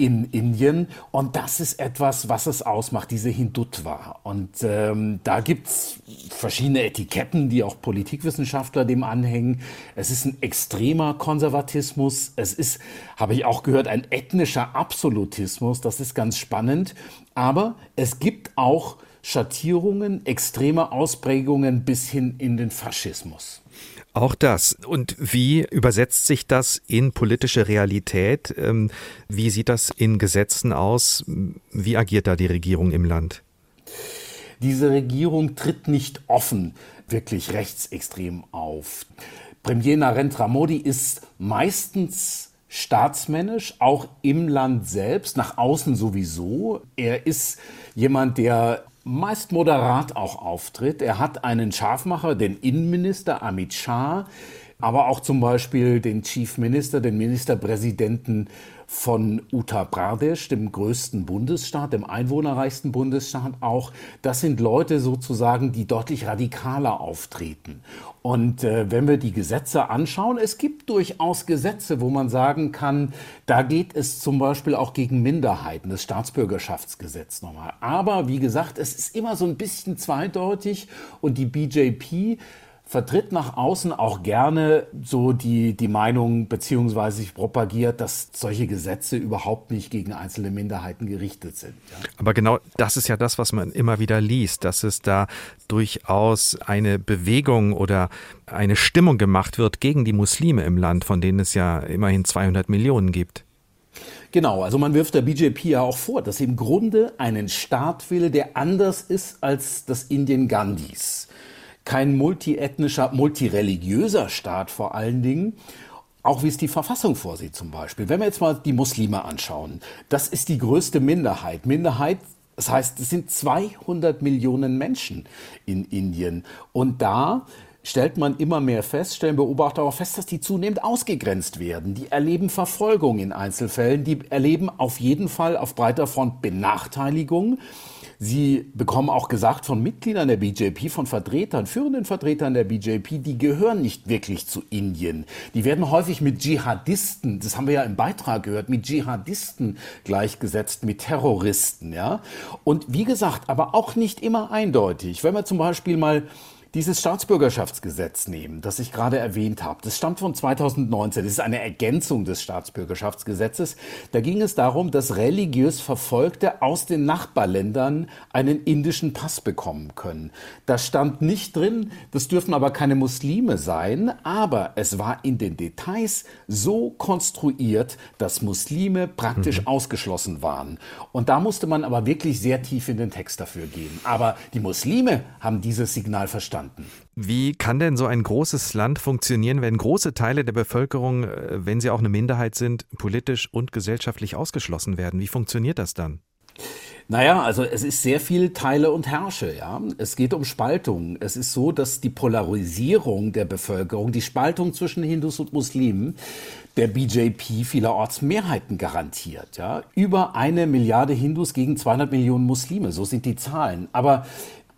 in Indien. Und das ist etwas, was es ausmacht, diese Hindutva. Und ähm, da gibt's verschiedene Etiketten, die auch Politikwissenschaftler dem anhängen. Es ist ein extremer Konservatismus. Es ist, habe ich auch gehört, ein ethnischer Absolutismus. Das ist ganz spannend. Aber es gibt auch Schattierungen, extreme Ausprägungen bis hin in den Faschismus. Auch das. Und wie übersetzt sich das in politische Realität? Ähm, wie sieht das in Gesetzen aus? Wie agiert da die Regierung im Land? Diese Regierung tritt nicht offen wirklich rechtsextrem auf. Premier Narendra Modi ist meistens staatsmännisch, auch im Land selbst, nach außen sowieso. Er ist jemand, der meist moderat auch auftritt. Er hat einen Scharfmacher, den Innenminister Amit Shah, aber auch zum Beispiel den Chief Minister, den Ministerpräsidenten von Uttar Pradesh, dem größten Bundesstaat, dem einwohnerreichsten Bundesstaat auch. Das sind Leute sozusagen, die deutlich radikaler auftreten. Und äh, wenn wir die Gesetze anschauen, es gibt durchaus Gesetze, wo man sagen kann, da geht es zum Beispiel auch gegen Minderheiten, das Staatsbürgerschaftsgesetz nochmal. Aber wie gesagt, es ist immer so ein bisschen zweideutig und die BJP vertritt nach außen auch gerne so die, die Meinung beziehungsweise sich propagiert, dass solche Gesetze überhaupt nicht gegen einzelne Minderheiten gerichtet sind. Ja. Aber genau das ist ja das, was man immer wieder liest, dass es da durchaus eine Bewegung oder eine Stimmung gemacht wird gegen die Muslime im Land, von denen es ja immerhin 200 Millionen gibt. Genau, also man wirft der BJP ja auch vor, dass sie im Grunde einen Staat will, der anders ist als das Indien Gandhis kein multiethnischer, multireligiöser Staat vor allen Dingen. Auch wie es die Verfassung vorsieht zum Beispiel. Wenn wir jetzt mal die Muslime anschauen, das ist die größte Minderheit. Minderheit das heißt, es sind 200 Millionen Menschen in Indien. Und da stellt man immer mehr fest, stellen Beobachter auch fest, dass die zunehmend ausgegrenzt werden. Die erleben Verfolgung in Einzelfällen, die erleben auf jeden Fall auf breiter Front Benachteiligung. Sie bekommen auch gesagt von Mitgliedern der BJP, von Vertretern, führenden Vertretern der BJP, die gehören nicht wirklich zu Indien. Die werden häufig mit Dschihadisten, das haben wir ja im Beitrag gehört, mit Dschihadisten gleichgesetzt, mit Terroristen, ja. Und wie gesagt, aber auch nicht immer eindeutig. Wenn wir zum Beispiel mal dieses Staatsbürgerschaftsgesetz nehmen, das ich gerade erwähnt habe, das stammt von 2019. Das ist eine Ergänzung des Staatsbürgerschaftsgesetzes. Da ging es darum, dass religiös Verfolgte aus den Nachbarländern einen indischen Pass bekommen können. Da stand nicht drin, das dürfen aber keine Muslime sein, aber es war in den Details so konstruiert, dass Muslime praktisch mhm. ausgeschlossen waren. Und da musste man aber wirklich sehr tief in den Text dafür gehen. Aber die Muslime haben dieses Signal verstanden verstanden. Wie kann denn so ein großes Land funktionieren, wenn große Teile der Bevölkerung, äh, wenn sie auch eine Minderheit sind, politisch und gesellschaftlich ausgeschlossen werden? Wie funktioniert das dann? Naja, also es ist sehr viel Teile und Herrsche, ja. Es geht um Spaltung. Es ist so, dass die Polarisierung der Bevölkerung, die Spaltung zwischen Hindus und Muslimen, der BJP vielerorts Mehrheiten garantiert, ja. Über eine Milliarde Hindus gegen 200 Millionen Muslime, so sind die Zahlen. Aber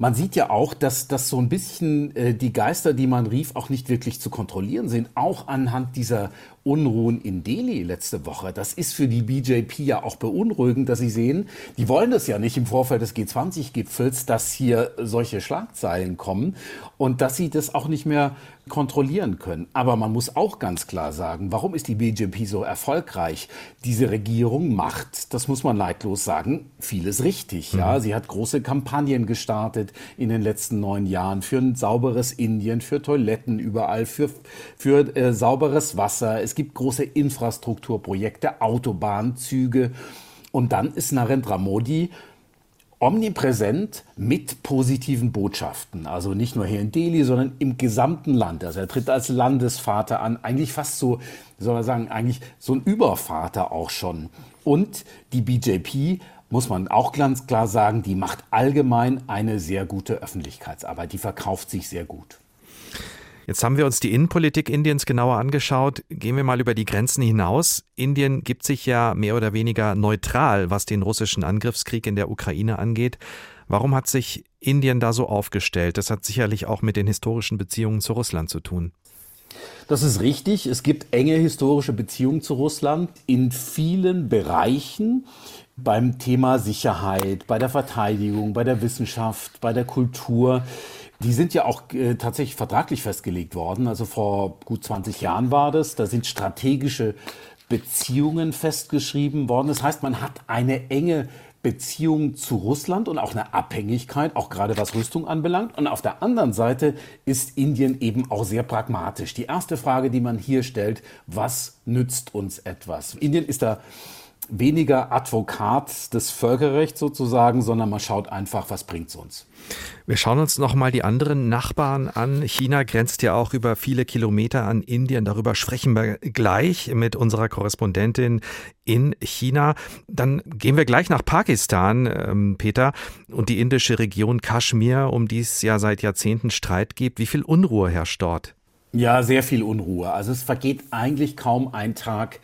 man sieht ja auch, dass, dass so ein bisschen äh, die Geister, die man rief, auch nicht wirklich zu kontrollieren sind. Auch anhand dieser Unruhen in Delhi letzte Woche. Das ist für die BJP ja auch beunruhigend, dass sie sehen, die wollen das ja nicht im Vorfeld des G20-Gipfels, dass hier solche Schlagzeilen kommen und dass sie das auch nicht mehr kontrollieren können. Aber man muss auch ganz klar sagen, warum ist die BJP so erfolgreich? Diese Regierung macht, das muss man neidlos sagen, vieles richtig. Mhm. Ja, sie hat große Kampagnen gestartet in den letzten neun Jahren für ein sauberes Indien, für Toiletten überall, für, für äh, sauberes Wasser. Es gibt große Infrastrukturprojekte, Autobahn, Züge. Und dann ist Narendra Modi omnipräsent mit positiven Botschaften. Also nicht nur hier in Delhi, sondern im gesamten Land. Also er tritt als Landesvater an, eigentlich fast so, soll man sagen, eigentlich so ein Übervater auch schon. Und die BJP muss man auch ganz klar sagen, die macht allgemein eine sehr gute Öffentlichkeitsarbeit. Die verkauft sich sehr gut. Jetzt haben wir uns die Innenpolitik Indiens genauer angeschaut. Gehen wir mal über die Grenzen hinaus. Indien gibt sich ja mehr oder weniger neutral, was den russischen Angriffskrieg in der Ukraine angeht. Warum hat sich Indien da so aufgestellt? Das hat sicherlich auch mit den historischen Beziehungen zu Russland zu tun. Das ist richtig. Es gibt enge historische Beziehungen zu Russland in vielen Bereichen beim Thema Sicherheit, bei der Verteidigung, bei der Wissenschaft, bei der Kultur. Die sind ja auch äh, tatsächlich vertraglich festgelegt worden. Also vor gut 20 Jahren war das. Da sind strategische Beziehungen festgeschrieben worden. Das heißt, man hat eine enge Beziehung zu Russland und auch eine Abhängigkeit, auch gerade was Rüstung anbelangt. Und auf der anderen Seite ist Indien eben auch sehr pragmatisch. Die erste Frage, die man hier stellt, was nützt uns etwas? Indien ist da weniger Advokat des Völkerrechts sozusagen, sondern man schaut einfach, was bringt es uns. Wir schauen uns noch mal die anderen Nachbarn an. China grenzt ja auch über viele Kilometer an Indien. Darüber sprechen wir gleich mit unserer Korrespondentin in China. Dann gehen wir gleich nach Pakistan, ähm, Peter, und die indische Region Kaschmir, um die es ja seit Jahrzehnten Streit gibt. Wie viel Unruhe herrscht dort? Ja, sehr viel Unruhe. Also es vergeht eigentlich kaum ein Tag,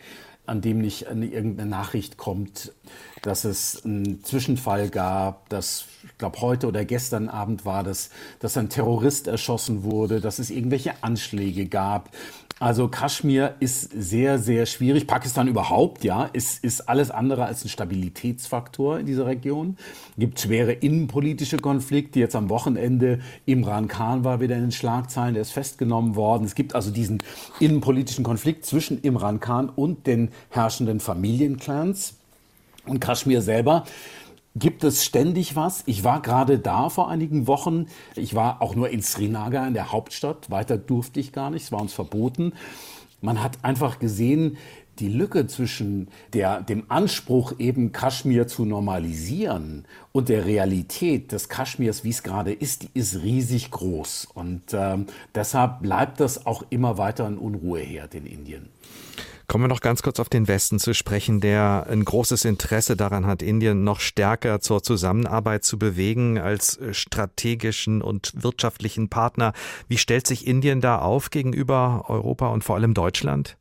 an dem nicht irgendeine Nachricht kommt, dass es einen Zwischenfall gab, dass, ich glaube, heute oder gestern Abend war das, dass ein Terrorist erschossen wurde, dass es irgendwelche Anschläge gab. Also Kaschmir ist sehr, sehr schwierig. Pakistan überhaupt, ja, ist, ist alles andere als ein Stabilitätsfaktor in dieser Region. Gibt schwere innenpolitische Konflikte. Jetzt am Wochenende Imran Khan war wieder in den Schlagzeilen, der ist festgenommen worden. Es gibt also diesen innenpolitischen Konflikt zwischen Imran Khan und den herrschenden Familienclans. Und Kaschmir selber gibt es ständig was. Ich war gerade da vor einigen Wochen. Ich war auch nur in Srinagar, in der Hauptstadt. Weiter durfte ich gar nicht. Es war uns verboten. Man hat einfach gesehen, die Lücke zwischen der, dem Anspruch, eben Kaschmir zu normalisieren und der Realität des Kaschmirs, wie es gerade ist, die ist riesig groß. Und ähm, deshalb bleibt das auch immer weiter ein Unruheherd in Indien. Kommen wir noch ganz kurz auf den Westen zu sprechen, der ein großes Interesse daran hat, Indien noch stärker zur Zusammenarbeit zu bewegen als strategischen und wirtschaftlichen Partner. Wie stellt sich Indien da auf gegenüber Europa und vor allem Deutschland?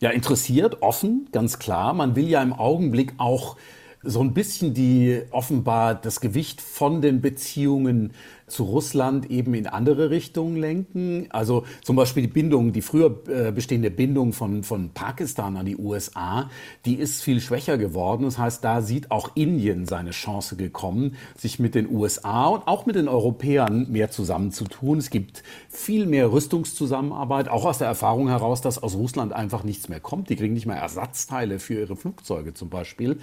Ja, interessiert, offen, ganz klar. Man will ja im Augenblick auch so ein bisschen die offenbar das Gewicht von den Beziehungen zu Russland eben in andere Richtungen lenken. Also zum Beispiel die Bindung, die früher äh, bestehende Bindung von, von Pakistan an die USA, die ist viel schwächer geworden. Das heißt, da sieht auch Indien seine Chance gekommen, sich mit den USA und auch mit den Europäern mehr zusammenzutun. Es gibt viel mehr Rüstungszusammenarbeit, auch aus der Erfahrung heraus, dass aus Russland einfach nichts mehr kommt. Die kriegen nicht mehr Ersatzteile für ihre Flugzeuge zum Beispiel.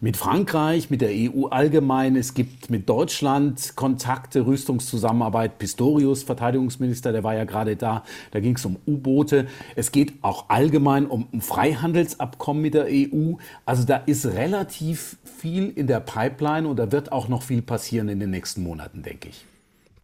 Mit Frankreich, mit der EU allgemein. Es gibt mit Deutschland Kontakte, Rüstung Rüstungszusammenarbeit. Pistorius, Verteidigungsminister, der war ja gerade da. Da ging es um U-Boote. Es geht auch allgemein um ein Freihandelsabkommen mit der EU. Also da ist relativ viel in der Pipeline und da wird auch noch viel passieren in den nächsten Monaten, denke ich.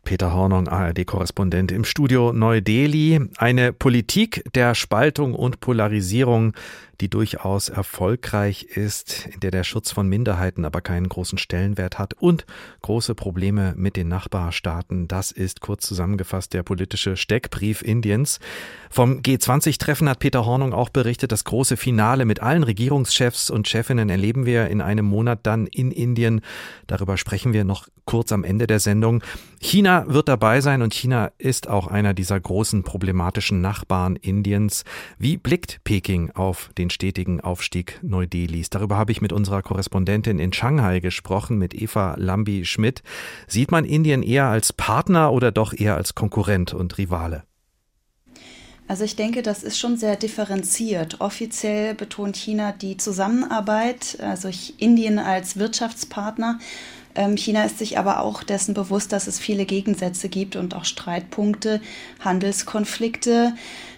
Peter Hornung, ARD-Korrespondent im Studio Neu-Delhi. Eine Politik der Spaltung und Polarisierung. Die durchaus erfolgreich ist, in der der Schutz von Minderheiten aber keinen großen Stellenwert hat und große Probleme mit den Nachbarstaaten. Das ist kurz zusammengefasst der politische Steckbrief Indiens. Vom G20-Treffen hat Peter Hornung auch berichtet, das große Finale mit allen Regierungschefs und Chefinnen erleben wir in einem Monat dann in Indien. Darüber sprechen wir noch kurz am Ende der Sendung. China wird dabei sein und China ist auch einer dieser großen problematischen Nachbarn Indiens. Wie blickt Peking auf den stetigen Aufstieg Neu-Delhis? Darüber habe ich mit unserer Korrespondentin in Shanghai gesprochen, mit Eva Lambi-Schmidt. Sieht man Indien eher als Partner oder doch eher als Konkurrent und Rivale? Also ich denke, das ist schon sehr differenziert. Offiziell betont China die Zusammenarbeit, also Indien als Wirtschaftspartner. Ähm, China ist sich aber auch dessen bewusst, dass es viele Gegensätze gibt und auch Streitpunkte, Handelskonflikte.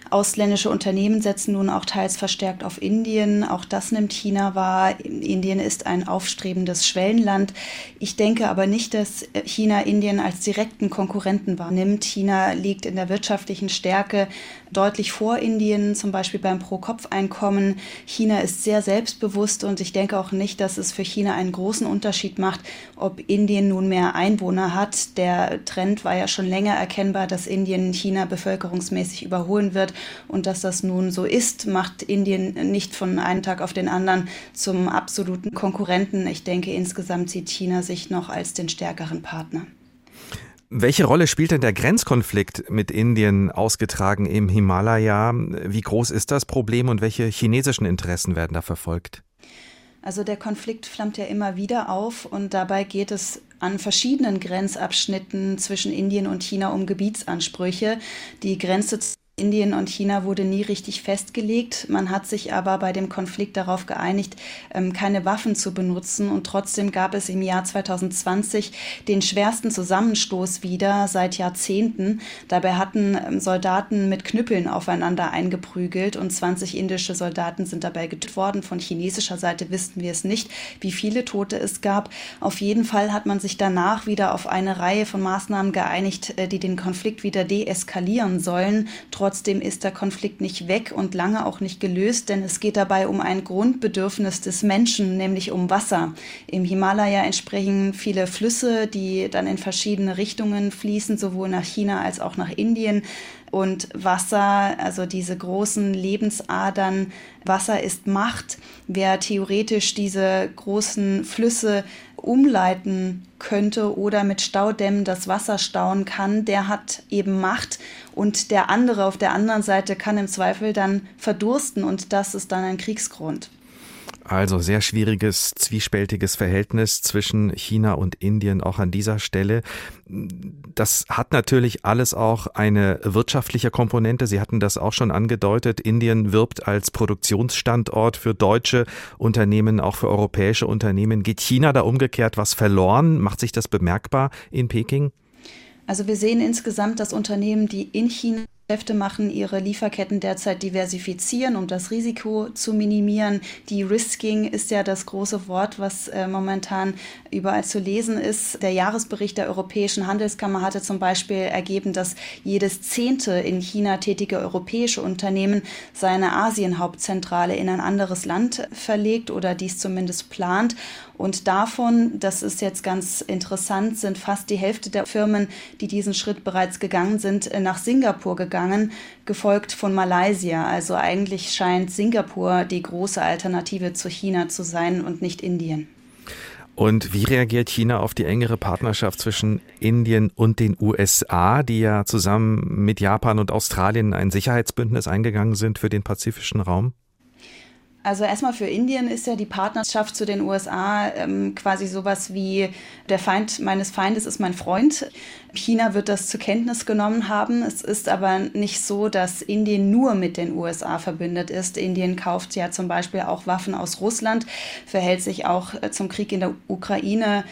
Ausländische Unternehmen setzen nun auch teils verstärkt auf Indien. Auch das nimmt China wahr. Indien ist ein aufstrebendes Schwellenland. Ich denke aber nicht, dass China Indien als direkten Konkurrenten wahrnimmt. China liegt in der wirtschaftlichen Stärke deutlich vor Indien, zum Beispiel beim Pro-Kopf-Einkommen. China ist sehr selbstbewusst und ich denke auch nicht, dass es für China einen großen Unterschied macht, ob Indien nun mehr Einwohner hat. Der Trend war ja schon länger erkennbar, dass Indien China bevölkerungsmäßig überholen wird. Und dass das nun so ist, macht Indien nicht von einem Tag auf den anderen zum absoluten Konkurrenten. Ich denke, insgesamt sieht China sich noch als den stärkeren Partner. Welche Rolle spielt denn der Grenzkonflikt mit Indien ausgetragen im Himalaya? Wie groß ist das Problem und welche chinesischen Interessen werden da verfolgt? Also der Konflikt flammt ja immer wieder auf und dabei geht es an verschiedenen Grenzabschnitten zwischen Indien und China um Gebietsansprüche. Die Grenze Indien und China wurde nie richtig festgelegt. Man hat sich aber bei dem Konflikt darauf geeinigt, ähm, keine Waffen zu benutzen. Und trotzdem gab es im Jahr 2020 den schwersten Zusammenstoß wieder seit Jahrzehnten. Dabei hatten ähm, Soldaten mit Knüppeln aufeinander eingeprügelt und 20 indische Soldaten sind dabei getötet worden. Von chinesischer Seite wissen wir es nicht, wie viele Tote es gab. Auf jeden Fall hat man sich danach wieder auf eine Reihe von Maßnahmen geeinigt, äh, die den Konflikt wieder deeskalieren sollen. Trotzdem ist der Konflikt nicht weg und lange auch nicht gelöst, denn es geht dabei um ein Grundbedürfnis des Menschen, nämlich um Wasser. Im Himalaya entsprechen viele Flüsse, die dann in verschiedene Richtungen fließen, sowohl nach China als auch nach Indien. Und Wasser, also diese großen Lebensadern, Wasser ist Macht. Wer theoretisch diese großen Flüsse umleiten könnte oder mit Staudämmen das Wasser stauen kann, der hat eben Macht und der andere auf der anderen Seite kann im Zweifel dann verdursten und das ist dann ein Kriegsgrund. Also sehr schwieriges, zwiespältiges Verhältnis zwischen China und Indien auch an dieser Stelle. Das hat natürlich alles auch eine wirtschaftliche Komponente. Sie hatten das auch schon angedeutet. Indien wirbt als Produktionsstandort für deutsche Unternehmen, auch für europäische Unternehmen. Geht China da umgekehrt was verloren? Macht sich das bemerkbar in Peking? Also wir sehen insgesamt, dass Unternehmen, die in China Geschäfte machen, ihre Lieferketten derzeit diversifizieren, um das Risiko zu minimieren. De-Risking ist ja das große Wort, was äh, momentan überall zu lesen ist. Der Jahresbericht der Europäischen Handelskammer hatte zum Beispiel ergeben, dass jedes zehnte in China tätige europäische Unternehmen seine Asien-Hauptzentrale in ein anderes Land verlegt oder dies zumindest plant. Und davon, das ist jetzt ganz interessant, sind fast die Hälfte der Firmen, die diesen Schritt bereits gegangen sind, äh, nach Singapur gegangen, gefolgt von Malaysia. Also eigentlich scheint Singapur die große Alternative zu China zu sein und nicht Indien. Und wie reagiert China auf die engere Partnerschaft zwischen Indien und den USA, die ja zusammen mit Japan und Australien ein Sicherheitsbündnis eingegangen sind für den pazifischen Raum? Also erstmal für Indien ist ja die Partnerschaft zu den USA ähm, quasi sowas wie der Feind meines Feindes ist mein Freund. China wird das zur Kenntnis genommen haben. Es ist aber nicht so, dass Indien nur mit den USA verbündet ist. Indien kauft ja zum Beispiel auch Waffen aus Russland, verhält sich auch äh, zum Krieg in der Ukraine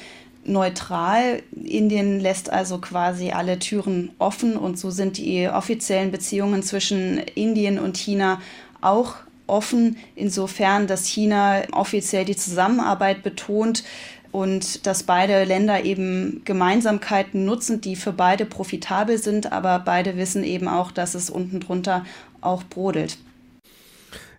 neutral. Indien lässt also quasi alle Türen offen und so sind die offiziellen Beziehungen zwischen Indien und China auch offen, insofern, dass China offiziell die Zusammenarbeit betont und dass beide Länder eben Gemeinsamkeiten nutzen, die für beide profitabel sind, aber beide wissen eben auch, dass es unten drunter auch brodelt.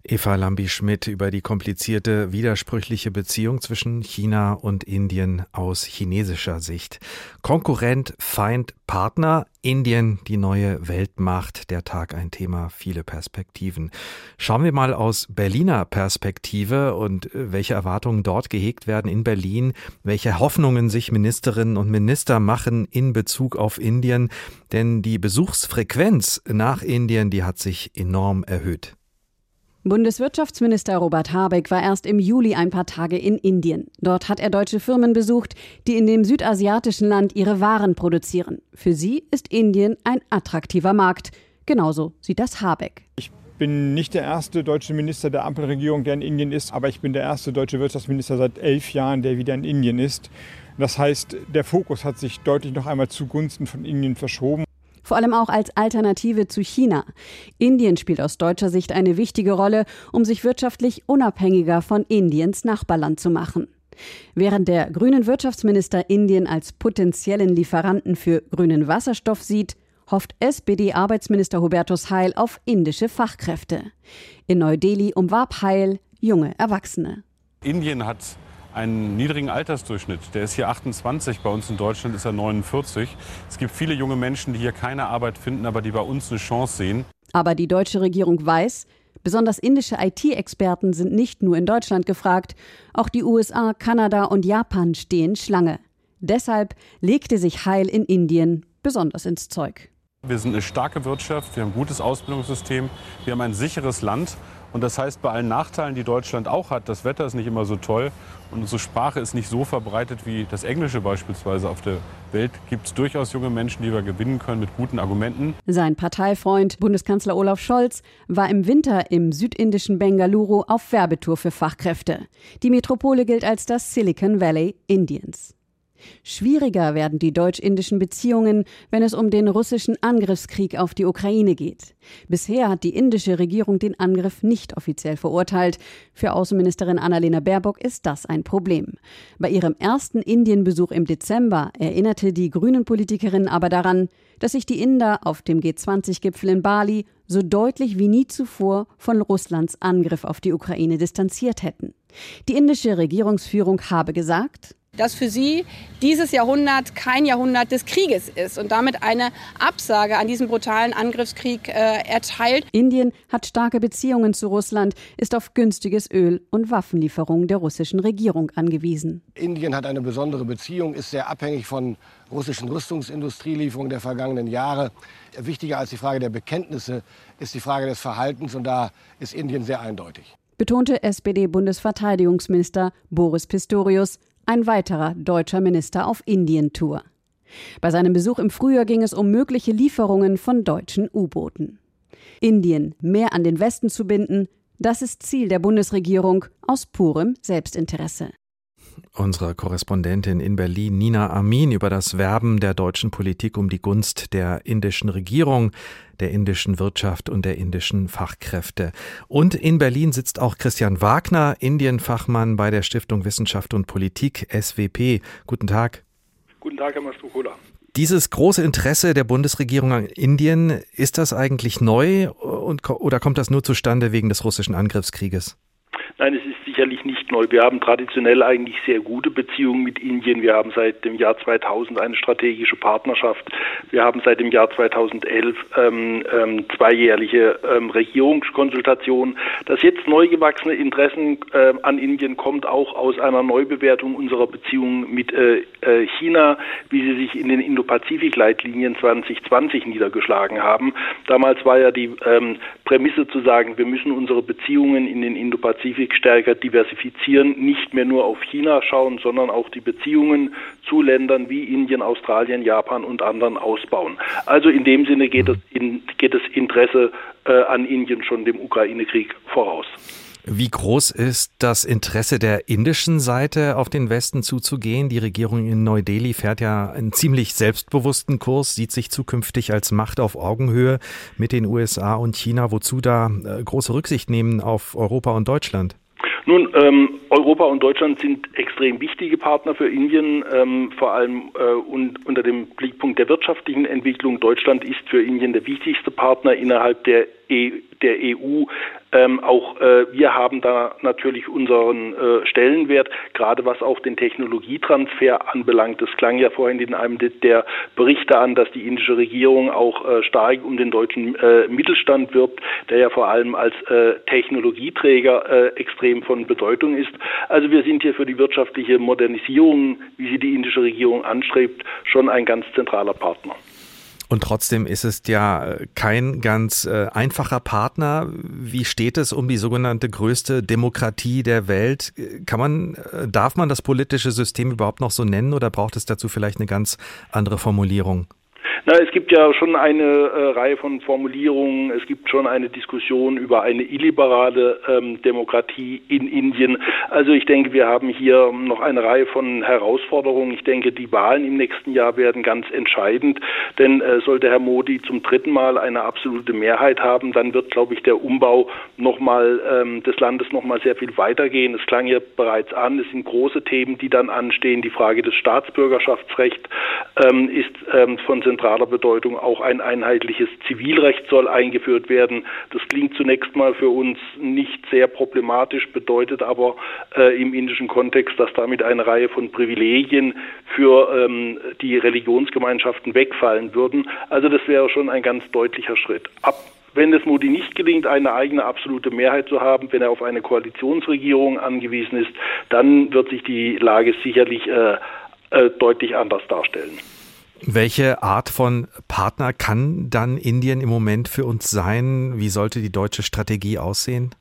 Eva Lambi-Schmidt über die komplizierte, widersprüchliche Beziehung zwischen China und Indien aus chinesischer Sicht. Konkurrent, Feind, Partner, Indien, die neue Weltmacht, der Tag ein Thema, viele Perspektiven. Schauen wir mal aus Berliner Perspektive und äh, welche Erwartungen dort gehegt werden in Berlin, welche Hoffnungen sich Ministerinnen und Minister machen in Bezug auf Indien, denn die Besuchsfrequenz nach Indien, die hat sich enorm erhöht. Bundeswirtschaftsminister Robert Habeck war erst im Juli ein paar Tage in Indien. Dort hat er deutsche Firmen besucht, die in dem südasiatischen Land ihre Waren produzieren. Für sie ist Indien ein attraktiver Markt. Genauso sieht das Habeck. Ich bin nicht der erste deutsche Minister der Ampelregierung, der in Indien ist, aber ich bin der erste deutsche Wirtschaftsminister seit elf Jahren, der wieder in Indien ist. Das heißt, der Fokus hat sich deutlich noch einmal zugunsten von Indien verschoben vor allem auch als Alternative zu China. Indien spielt aus deutscher Sicht eine wichtige Rolle, um sich wirtschaftlich unabhängiger von Indiens Nachbarland zu machen. Während der grünen Wirtschaftsminister Indien als potenziellen Lieferanten für grünen Wasserstoff sieht, hofft SPD-Arbeitsminister Hubertus Heil auf indische Fachkräfte. In Neu-Delhi umwarb Heil junge Erwachsene. Indien hat einen niedrigen Altersdurchschnitt. Der ist hier 28, bei uns in Deutschland ist er 49. Es gibt viele junge Menschen, die hier keine Arbeit finden, aber die bei uns eine Chance sehen. Aber die deutsche Regierung weiß, besonders indische IT-Experten sind nicht nur in Deutschland gefragt, auch die USA, Kanada und Japan stehen Schlange. Deshalb legte sich Heil in Indien besonders ins Zeug. Wir sind eine starke Wirtschaft, wir haben ein gutes Ausbildungssystem, wir haben ein sicheres Land und das heißt, bei allen Nachteilen, die Deutschland auch hat, das Wetter ist nicht immer so toll und unsere Sprache ist nicht so verbreitet wie das Englische beispielsweise auf der Welt, gibt es durchaus junge Menschen, die wir gewinnen können mit guten Argumenten. Sein Parteifreund, Bundeskanzler Olaf Scholz, war im Winter im südindischen Bengaluru auf Werbetour für Fachkräfte. Die Metropole gilt als das Silicon Valley Indiens. Schwieriger werden die deutsch-indischen Beziehungen, wenn es um den russischen Angriffskrieg auf die Ukraine geht. Bisher hat die indische Regierung den Angriff nicht offiziell verurteilt. Für Außenministerin Annalena Baerbock ist das ein Problem. Bei ihrem ersten Indienbesuch im Dezember erinnerte die Grünen-Politikerin aber daran, dass sich die Inder auf dem G20-Gipfel in Bali so deutlich wie nie zuvor von Russlands Angriff auf die Ukraine distanziert hätten. Die indische Regierungsführung habe gesagt, dass für sie dieses Jahrhundert kein Jahrhundert des Krieges ist und damit eine Absage an diesen brutalen Angriffskrieg äh, erteilt. Indien hat starke Beziehungen zu Russland, ist auf günstiges Öl und Waffenlieferungen der russischen Regierung angewiesen. Indien hat eine besondere Beziehung, ist sehr abhängig von russischen Rüstungsindustrielieferungen der vergangenen Jahre. Wichtiger als die Frage der Bekenntnisse ist die Frage des Verhaltens und da ist Indien sehr eindeutig betonte SPD-Bundesverteidigungsminister Boris Pistorius ein weiterer deutscher Minister auf Indien-Tour. Bei seinem Besuch im Frühjahr ging es um mögliche Lieferungen von deutschen U-Booten. Indien mehr an den Westen zu binden, das ist Ziel der Bundesregierung aus purem Selbstinteresse unsere Korrespondentin in Berlin, Nina Amin, über das Werben der deutschen Politik um die Gunst der indischen Regierung, der indischen Wirtschaft und der indischen Fachkräfte. Und in Berlin sitzt auch Christian Wagner, Indienfachmann bei der Stiftung Wissenschaft und Politik, SWP. Guten Tag. Guten Tag, Herr Mastrukola. Dieses große Interesse der Bundesregierung an Indien, ist das eigentlich neu und, oder kommt das nur zustande wegen des russischen Angriffskrieges? Nein, es ist neu. Wir haben traditionell eigentlich sehr gute Beziehungen mit Indien. Wir haben seit dem Jahr 2000 eine strategische Partnerschaft. Wir haben seit dem Jahr 2011 ähm, ähm, zweijährliche ähm, Regierungskonsultationen. Das jetzt neu gewachsene Interesse äh, an Indien kommt auch aus einer Neubewertung unserer Beziehungen mit äh, äh China, wie sie sich in den Indo-Pazifik-Leitlinien 2020 niedergeschlagen haben. Damals war ja die ähm, Prämisse zu sagen, wir müssen unsere Beziehungen in den Indo-Pazifik stärker diversifizieren, nicht mehr nur auf China schauen, sondern auch die Beziehungen zu Ländern wie Indien, Australien, Japan und anderen ausbauen. Also in dem Sinne geht, es in, geht das Interesse äh, an Indien schon dem Ukraine-Krieg voraus. Wie groß ist das Interesse der indischen Seite, auf den Westen zuzugehen? Die Regierung in Neu-Delhi fährt ja einen ziemlich selbstbewussten Kurs, sieht sich zukünftig als Macht auf Augenhöhe mit den USA und China. Wozu da äh, große Rücksicht nehmen auf Europa und Deutschland? Nun, ähm, Europa und Deutschland sind extrem wichtige Partner für Indien, ähm, vor allem äh, und unter dem Blickpunkt der wirtschaftlichen Entwicklung. Deutschland ist für Indien der wichtigste Partner innerhalb der der EU. Ähm, auch äh, wir haben da natürlich unseren äh, Stellenwert, gerade was auch den Technologietransfer anbelangt. Es klang ja vorhin in einem der Berichte an, dass die indische Regierung auch äh, stark um den deutschen äh, Mittelstand wirbt, der ja vor allem als äh, Technologieträger äh, extrem von Bedeutung ist. Also wir sind hier für die wirtschaftliche Modernisierung, wie sie die indische Regierung anstrebt, schon ein ganz zentraler Partner. Und trotzdem ist es ja äh, kein ganz äh, einfacher Partner. Wie steht es um die sogenannte größte Demokratie der Welt? Kann man, äh, darf man das politische System überhaupt noch so nennen oder braucht es dazu vielleicht eine ganz andere Formulierung? Na, es gibt ja schon eine äh, Reihe von Formulierungen. Es gibt schon eine Diskussion über eine illiberale ähm, Demokratie in Indien. Also ich denke, wir haben hier noch eine Reihe von Herausforderungen. Ich denke, die Wahlen im nächsten Jahr werden ganz entscheidend, denn äh, sollte Herr Modi zum dritten Mal eine absolute Mehrheit haben, dann wird, glaube ich, der Umbau nochmal ähm, des Landes nochmal sehr viel weitergehen. Es klang ja bereits an, es sind große Themen, die dann anstehen. Die Frage des Staatsbürgerschaftsrechts ähm, ist ähm, von zentraler zentraler Bedeutung. Auch ein einheitliches Zivilrecht soll eingeführt werden. Das klingt zunächst mal für uns nicht sehr problematisch, bedeutet aber äh, im indischen Kontext, dass damit eine Reihe von Privilegien für ähm, die Religionsgemeinschaften wegfallen würden. Also das wäre schon ein ganz deutlicher Schritt. Ab wenn es Modi nicht gelingt, eine eigene absolute Mehrheit zu haben, wenn er auf eine Koalitionsregierung angewiesen ist, dann wird sich die Lage sicherlich äh, äh, deutlich anders darstellen. Welche Art von Partner kann dann Indien im Moment für uns sein? Wie sollte die deutsche Strategie aussehen?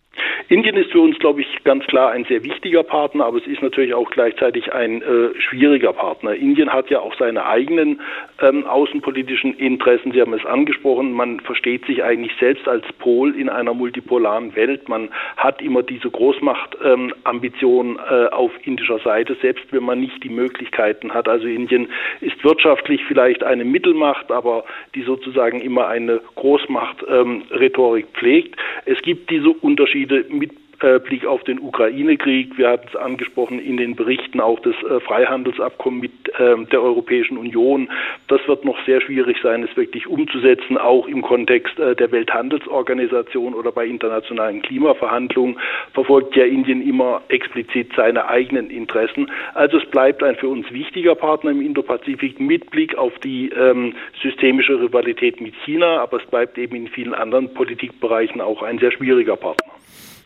Indien ist für uns, glaube ich, ganz klar ein sehr wichtiger Partner, aber es ist natürlich auch gleichzeitig ein äh, schwieriger Partner. Indien hat ja auch seine eigenen ähm, außenpolitischen Interessen. Sie haben es angesprochen, man versteht sich eigentlich selbst als Pol in einer multipolaren Welt. Man hat immer diese Großmachtambition ähm, äh, auf indischer Seite, selbst wenn man nicht die Möglichkeiten hat. Also Indien ist wirtschaftlich vielleicht eine Mittelmacht, aber die sozusagen immer eine Großmacht-Rhetorik ähm, pflegt. Es gibt diese Unterschiede mit äh, Blick auf den Ukraine-Krieg. Wir hatten es angesprochen in den Berichten auch das äh, Freihandelsabkommen mit ähm, der Europäischen Union. Das wird noch sehr schwierig sein, es wirklich umzusetzen, auch im Kontext äh, der Welthandelsorganisation oder bei internationalen Klimaverhandlungen verfolgt ja Indien immer explizit seine eigenen Interessen. Also es bleibt ein für uns wichtiger Partner im Indopazifik mit Blick auf die ähm, systemische Rivalität mit China, aber es bleibt eben in vielen anderen Politikbereichen auch ein sehr schwieriger Partner.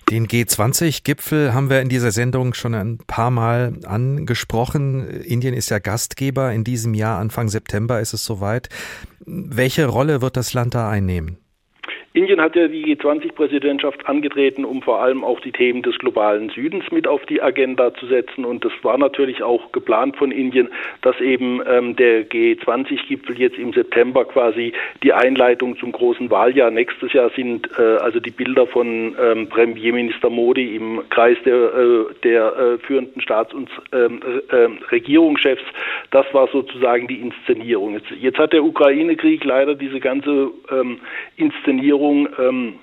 Den G20-Gipfel haben wir in dieser Sendung schon ein paar Mal angesprochen. Indien ist ja Gastgeber. In diesem Jahr, Anfang September, ist es soweit. Welche Rolle wird das Land da einnehmen? Indien hat ja die G20-Präsidentschaft angetreten, um vor allem auch die Themen des globalen Südens mit auf die Agenda zu setzen. Und das war natürlich auch geplant von Indien, dass eben ähm, der G20-Gipfel jetzt im September quasi die Einleitung zum großen Wahljahr nächstes Jahr sind. Äh, also die Bilder von ähm, Premierminister Modi im Kreis der, äh, der äh, führenden Staats- und ähm, ähm, Regierungschefs, das war sozusagen die Inszenierung. Jetzt, jetzt hat der Ukraine-Krieg leider diese ganze ähm, Inszenierung Regierung ähm,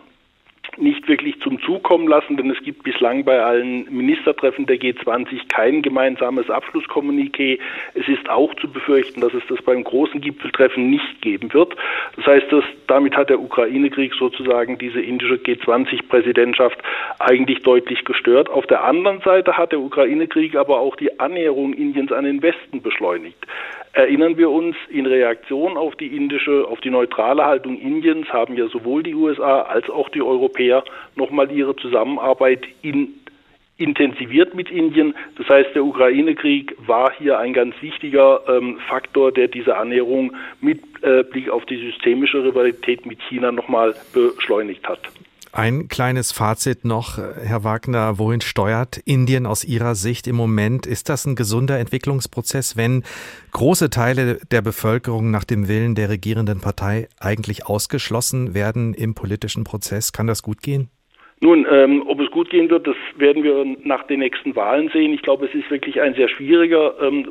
nicht wirklich zum Zug kommen lassen, denn es gibt bislang bei allen Ministertreffen der G20 kein gemeinsames Abschlusskommuniqué. Es ist auch zu befürchten, dass es das beim großen Gipfeltreffen nicht geben wird. Das heißt, dass damit hat der Ukraine-Krieg sozusagen diese indische G20-Präsidentschaft eigentlich deutlich gestört. Auf der anderen Seite hat der Ukraine-Krieg aber auch die Annäherung Indiens an den Westen beschleunigt. Erinnern wir uns, in Reaktion auf die indische, auf die neutrale Haltung Indiens haben ja sowohl die USA als auch die Europäer nochmal ihre Zusammenarbeit in, intensiviert mit Indien. Das heißt, der Ukraine-Krieg war hier ein ganz wichtiger ähm, Faktor, der diese Annäherung mit äh, Blick auf die systemische Rivalität mit China nochmal beschleunigt hat. Ein kleines Fazit noch, Herr Wagner, wohin steuert Indien aus Ihrer Sicht im Moment? Ist das ein gesunder Entwicklungsprozess, wenn große Teile der Bevölkerung nach dem Willen der regierenden Partei eigentlich ausgeschlossen werden im politischen Prozess? Kann das gut gehen? Nun, ähm, ob es gut gehen wird, das werden wir nach den nächsten Wahlen sehen. Ich glaube, es ist wirklich ein sehr schwieriger ähm,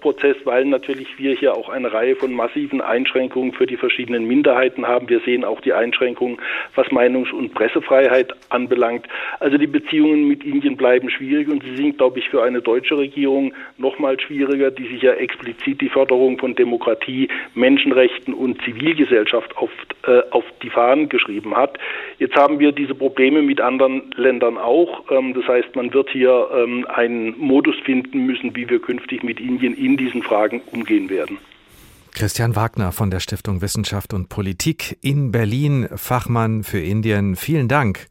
Prozess, weil natürlich wir hier auch eine Reihe von massiven Einschränkungen für die verschiedenen Minderheiten haben. Wir sehen auch die Einschränkungen, was Meinungs- und Pressefreiheit anbelangt. Also die Beziehungen mit Indien bleiben schwierig und sie sind, glaube ich, für eine deutsche Regierung noch mal schwieriger, die sich ja explizit die Förderung von Demokratie, Menschenrechten und Zivilgesellschaft auf, äh, auf die Fahnen geschrieben hat. Jetzt haben wir diese Probleme mit anderen Ländern auch. Ähm, das heißt, man wird hier ähm, einen Modus finden müssen, wie wir künftig mit Indien in diesen Fragen umgehen werden. Christian Wagner von der Stiftung Wissenschaft und Politik in Berlin, Fachmann für Indien. Vielen Dank.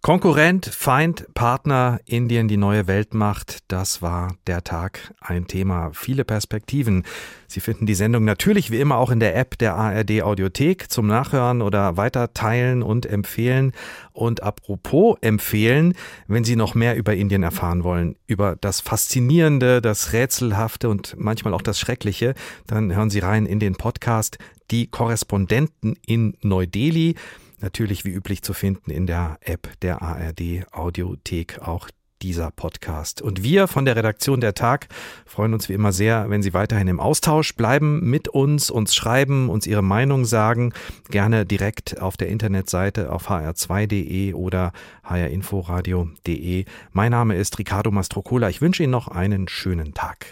Konkurrent, Feind, Partner, Indien, die neue Weltmacht, das war der Tag ein Thema. Viele Perspektiven. Sie finden die Sendung natürlich wie immer auch in der App der ARD Audiothek zum Nachhören oder weiter teilen und empfehlen. Und apropos empfehlen, wenn Sie noch mehr über Indien erfahren wollen, über das Faszinierende, das Rätselhafte und manchmal auch das Schreckliche, dann hören Sie rein in den Podcast Die Korrespondenten in Neu-Delhi. Natürlich wie üblich zu finden in der App der ARD Audiothek auch dieser Podcast. Und wir von der Redaktion der Tag freuen uns wie immer sehr, wenn Sie weiterhin im Austausch bleiben mit uns, uns schreiben, uns Ihre Meinung sagen. Gerne direkt auf der Internetseite auf hr2.de oder hrinforadio.de. Mein Name ist Ricardo Mastrocola. Ich wünsche Ihnen noch einen schönen Tag.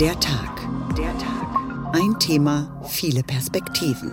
Der Tag. Der Tag. Ein Thema, viele Perspektiven.